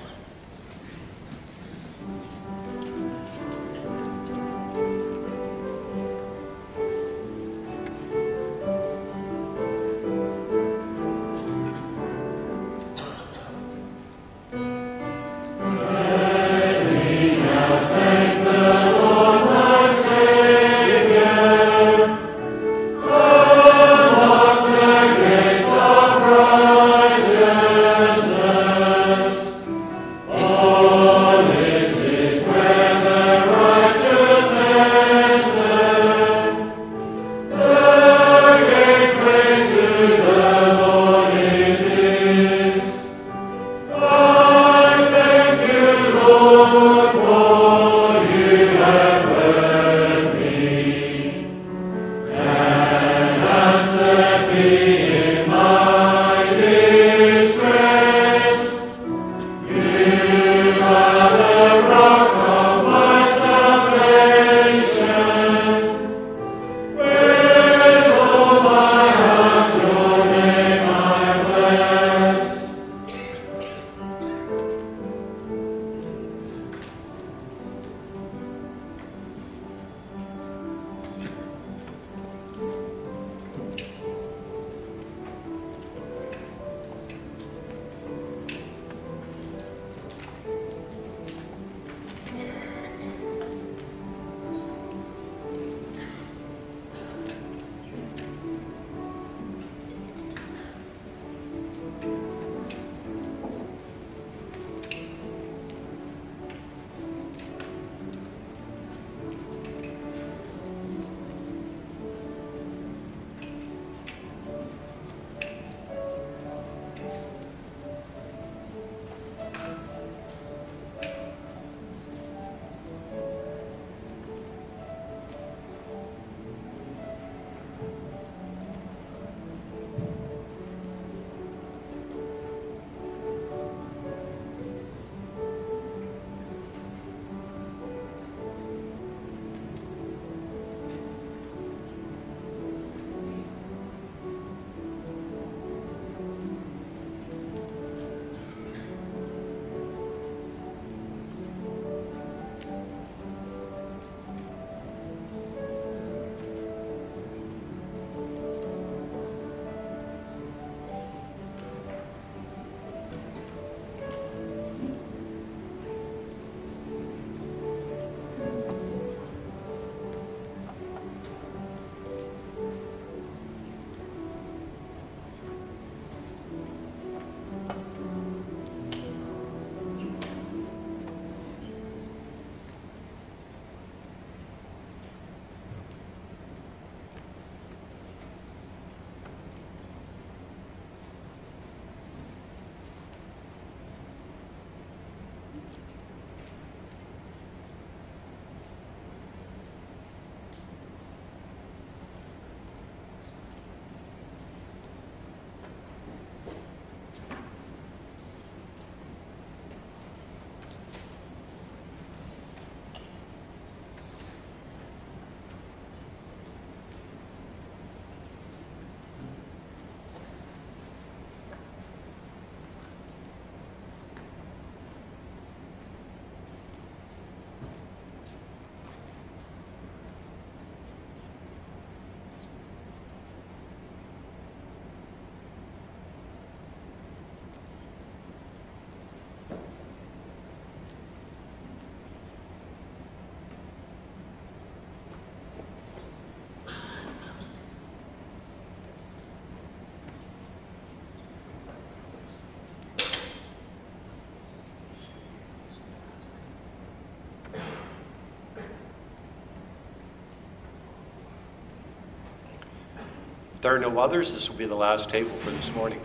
Speaker 2: If there are no others, this will be the last table for this morning.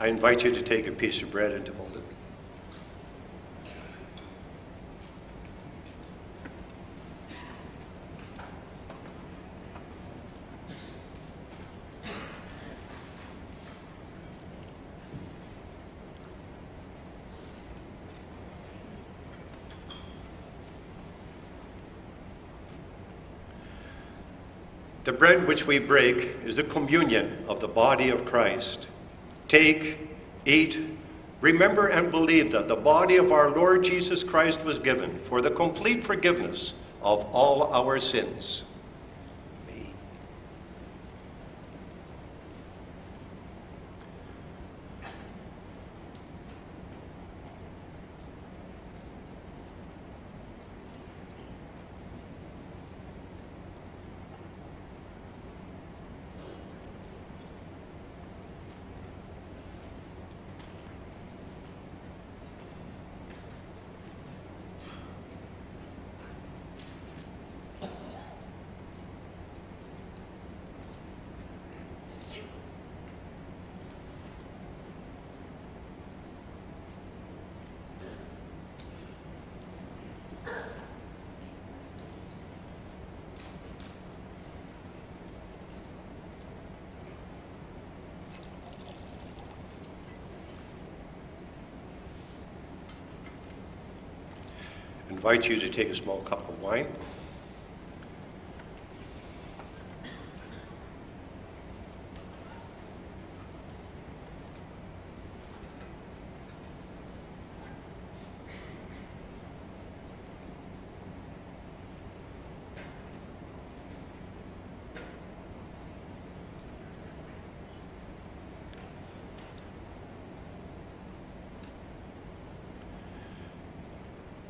Speaker 2: I invite you to take a piece of bread and to hold it. The bread which we break is the communion of the body of Christ. Take, eat, remember and believe that the body of our Lord Jesus Christ was given for the complete forgiveness of all our sins. Invite you to take a small cup of wine.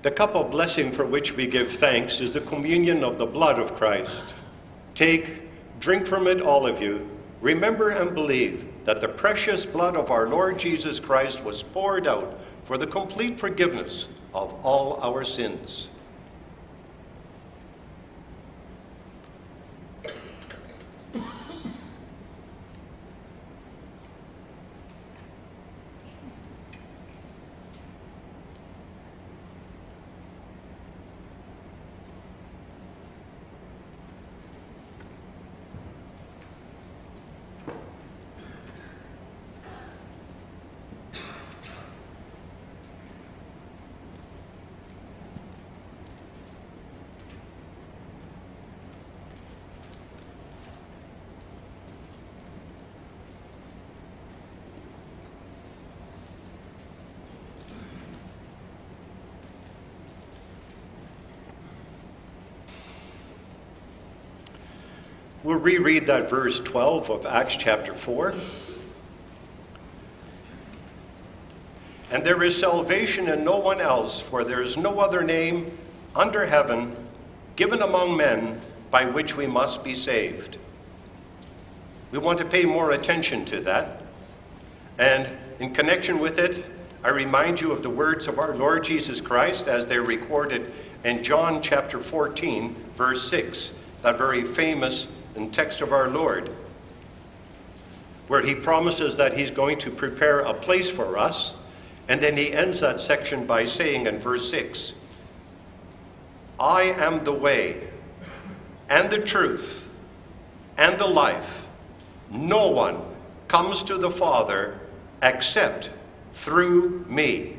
Speaker 2: The cup of blessing for which we give thanks is the communion of the blood of Christ. Take, drink from it, all of you. Remember and believe that the precious blood of our Lord Jesus Christ was poured out for the complete forgiveness of all our sins. We'll reread that verse 12 of Acts chapter 4. And there is salvation in no one else, for there is no other name under heaven given among men by which we must be saved. We want to pay more attention to that. And in connection with it, I remind you of the words of our Lord Jesus Christ as they're recorded in John chapter 14, verse 6, that very famous in text of our Lord, where he promises that he's going to prepare a place for us. And then he ends that section by saying in verse 6 I am the way and the truth and the life. No one comes to the Father except through me.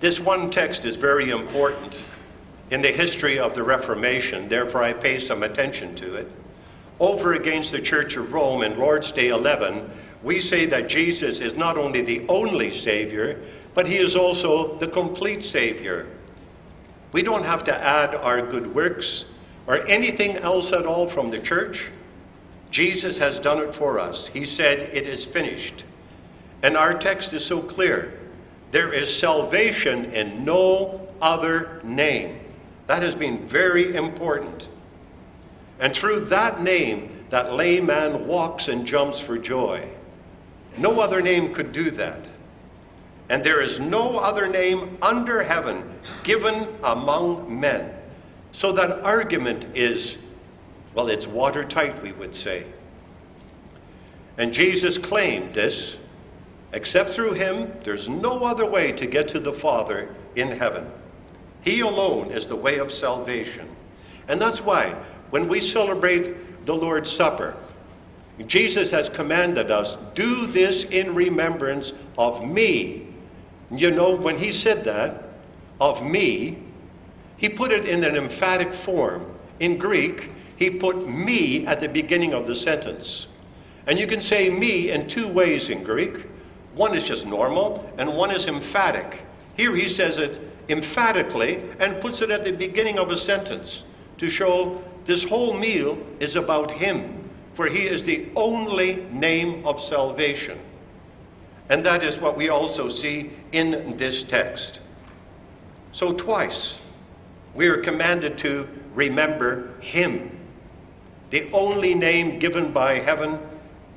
Speaker 2: This one text is very important in the history of the Reformation, therefore I pay some attention to it. Over against the Church of Rome in Lord's Day 11, we say that Jesus is not only the only Savior, but he is also the complete Savior. We don't have to add our good works or anything else at all from the church. Jesus has done it for us. He said, It is finished. And our text is so clear there is salvation in no other name. That has been very important. And through that name, that layman walks and jumps for joy. No other name could do that. and there is no other name under heaven given among men. So that argument is, well, it's watertight, we would say. And Jesus claimed this except through him, there's no other way to get to the Father in heaven. He alone is the way of salvation. And that's why when we celebrate the Lord's Supper, Jesus has commanded us, do this in remembrance of me. You know, when he said that, of me, he put it in an emphatic form. In Greek, he put me at the beginning of the sentence. And you can say me in two ways in Greek. One is just normal, and one is emphatic. Here he says it emphatically and puts it at the beginning of a sentence to show this whole meal is about him, for he is the only name of salvation. And that is what we also see in this text. So, twice, we are commanded to remember him, the only name given by heaven,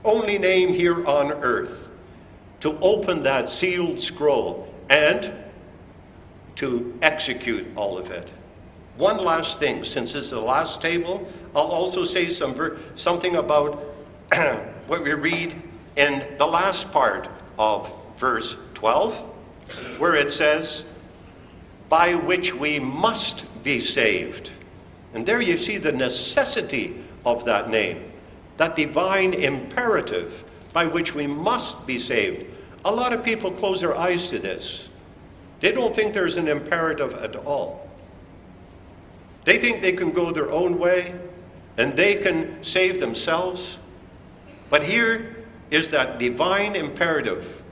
Speaker 2: only name here on earth, to open that sealed scroll and to execute all of it. One last thing, since this is the last table, I'll also say some something about <clears throat> what we read in the last part of verse 12, where it says, By which we must be saved. And there you see the necessity of that name, that divine imperative by which we must be saved. A lot of people close their eyes to this. They don't think there's an imperative at all. They think they can go their own way and they can save themselves. But here is that divine imperative.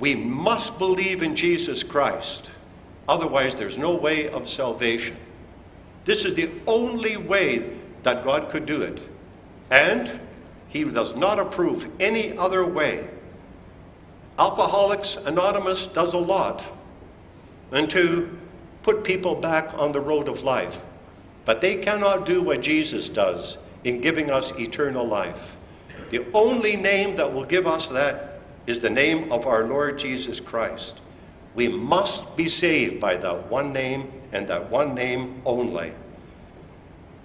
Speaker 2: We must believe in Jesus Christ. Otherwise, there's no way of salvation. This is the only way that God could do it. And He does not approve any other way. Alcoholics Anonymous does a lot and to put people back on the road of life. But they cannot do what Jesus does in giving us eternal life. The only name that will give us that is the name of our Lord Jesus Christ. We must be saved by that one name and that one name only.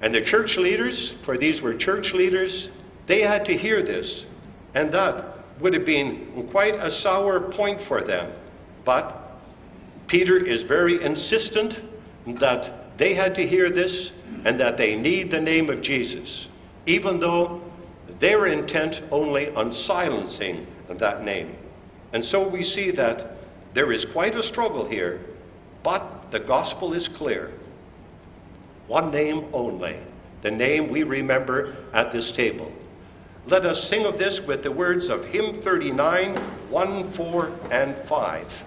Speaker 2: And the church leaders, for these were church leaders, they had to hear this. And that would have been quite a sour point for them. But Peter is very insistent that they had to hear this and that they need the name of Jesus, even though they were intent only on silencing that name. And so we see that there is quite a struggle here, but the gospel is clear. One name only, the name we remember at this table. Let us sing of this with the words of hymn 39, 1, 4, and 5.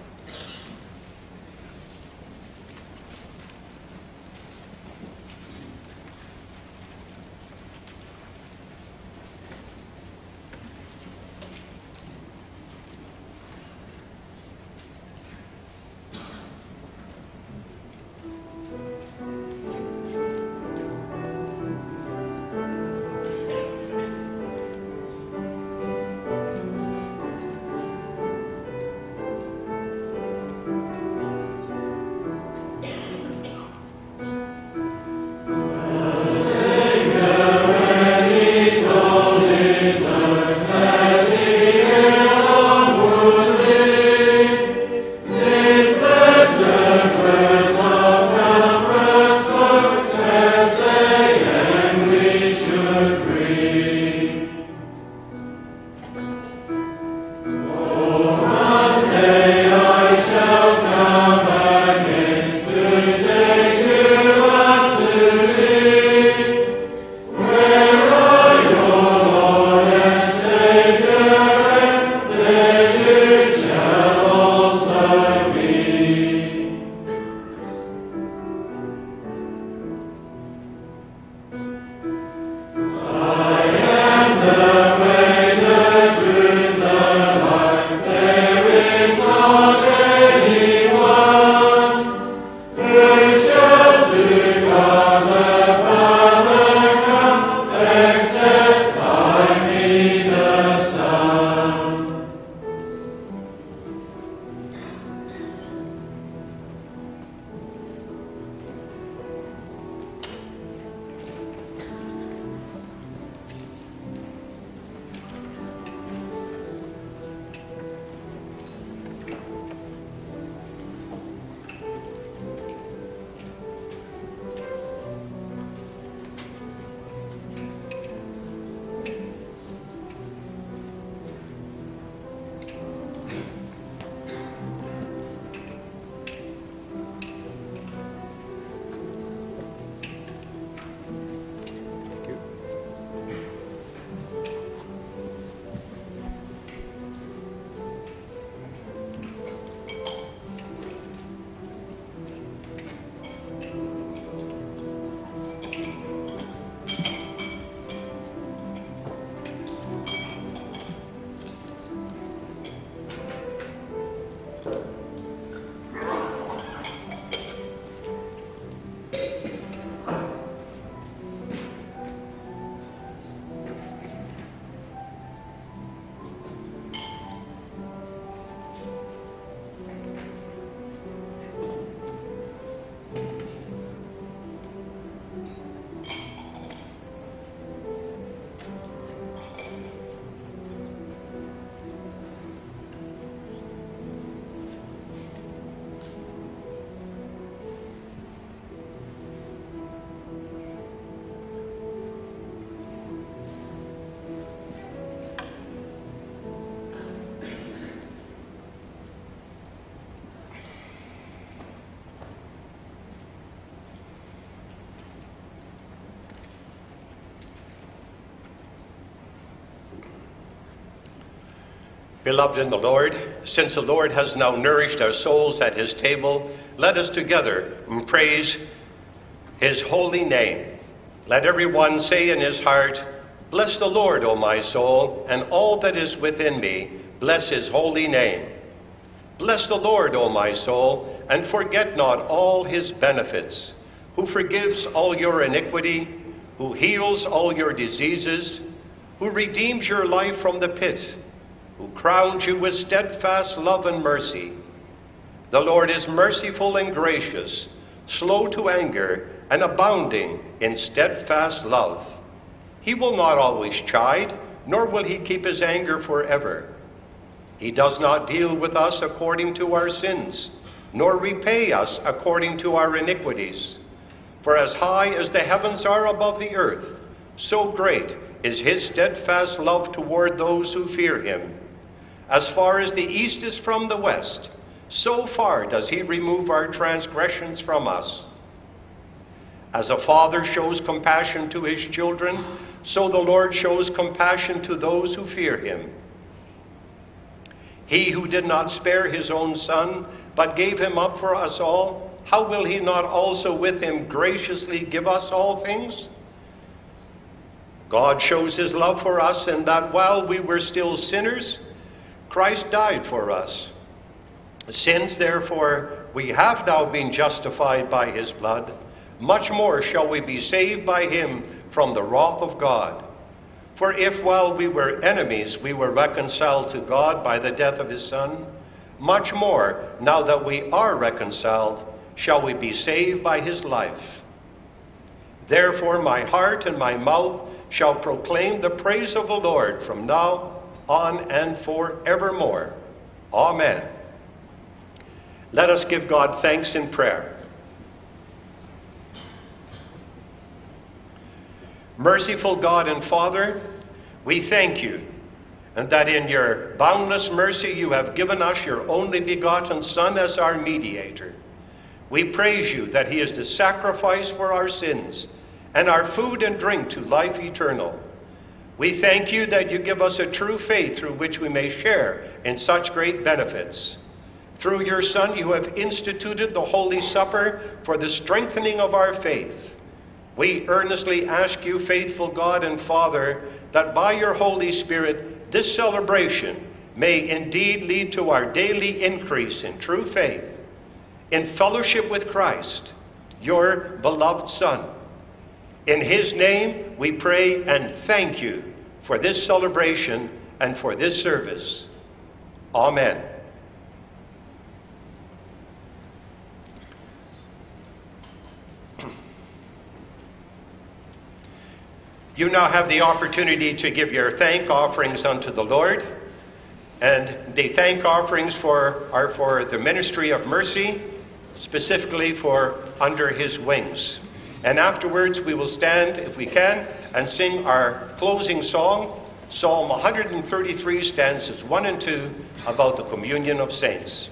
Speaker 2: Beloved in the Lord, since the Lord has now nourished our souls at his table, let us together praise his holy name. Let everyone say in his heart, Bless the Lord, O my soul, and all that is within me, bless his holy name. Bless the Lord, O my soul, and forget not all his benefits, who forgives all your iniquity, who heals all your diseases, who redeems your life from the pit who crowns you with steadfast love and mercy. The Lord is merciful and gracious, slow to anger, and abounding in steadfast love. He will not always chide, nor will he keep his anger forever. He does not deal with us according to our sins, nor repay us according to our iniquities. For as high as the heavens are above the earth, so great is his steadfast love toward those who fear him. As far as the east is from the west, so far does he remove our transgressions from us. As a father shows compassion to his children, so the Lord shows compassion to those who fear him. He who did not spare his own son, but gave him up for us all, how will he not also with him graciously give us all things? God shows his love for us in that while we were still sinners, Christ died for us. Since, therefore, we have now been justified by his blood, much more shall we be saved by him from the wrath of God. For if while we were enemies we were reconciled to God by the death of his Son, much more, now that we are reconciled, shall we be saved by his life. Therefore, my heart and my mouth shall proclaim the praise of the Lord from now on and forevermore. Amen. Let us give God thanks in prayer. Merciful God and Father, we thank you, and that in your boundless mercy you have given us your only begotten Son as our mediator. We praise you that he is the sacrifice for our sins and our food and drink to life eternal. We thank you that you give us a true faith through which we may share in such great benefits. Through your Son, you have instituted the Holy Supper for the strengthening of our faith. We earnestly ask you, faithful God and Father, that by your Holy Spirit, this celebration may indeed lead to our daily increase in true faith, in fellowship with Christ, your beloved Son. In his name, we pray and thank you for this celebration and for this service. Amen. You now have the opportunity to give your thank offerings unto the Lord. And the thank offerings for, are for the ministry of mercy, specifically for under his wings. And afterwards, we will stand, if we can, and sing our closing song, Psalm 133, stanzas 1 and 2, about the communion of saints.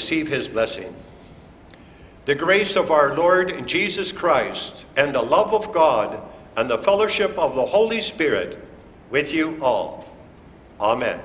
Speaker 2: Receive his blessing. The grace of our Lord Jesus Christ and the love of God and the fellowship of the Holy Spirit with you all. Amen.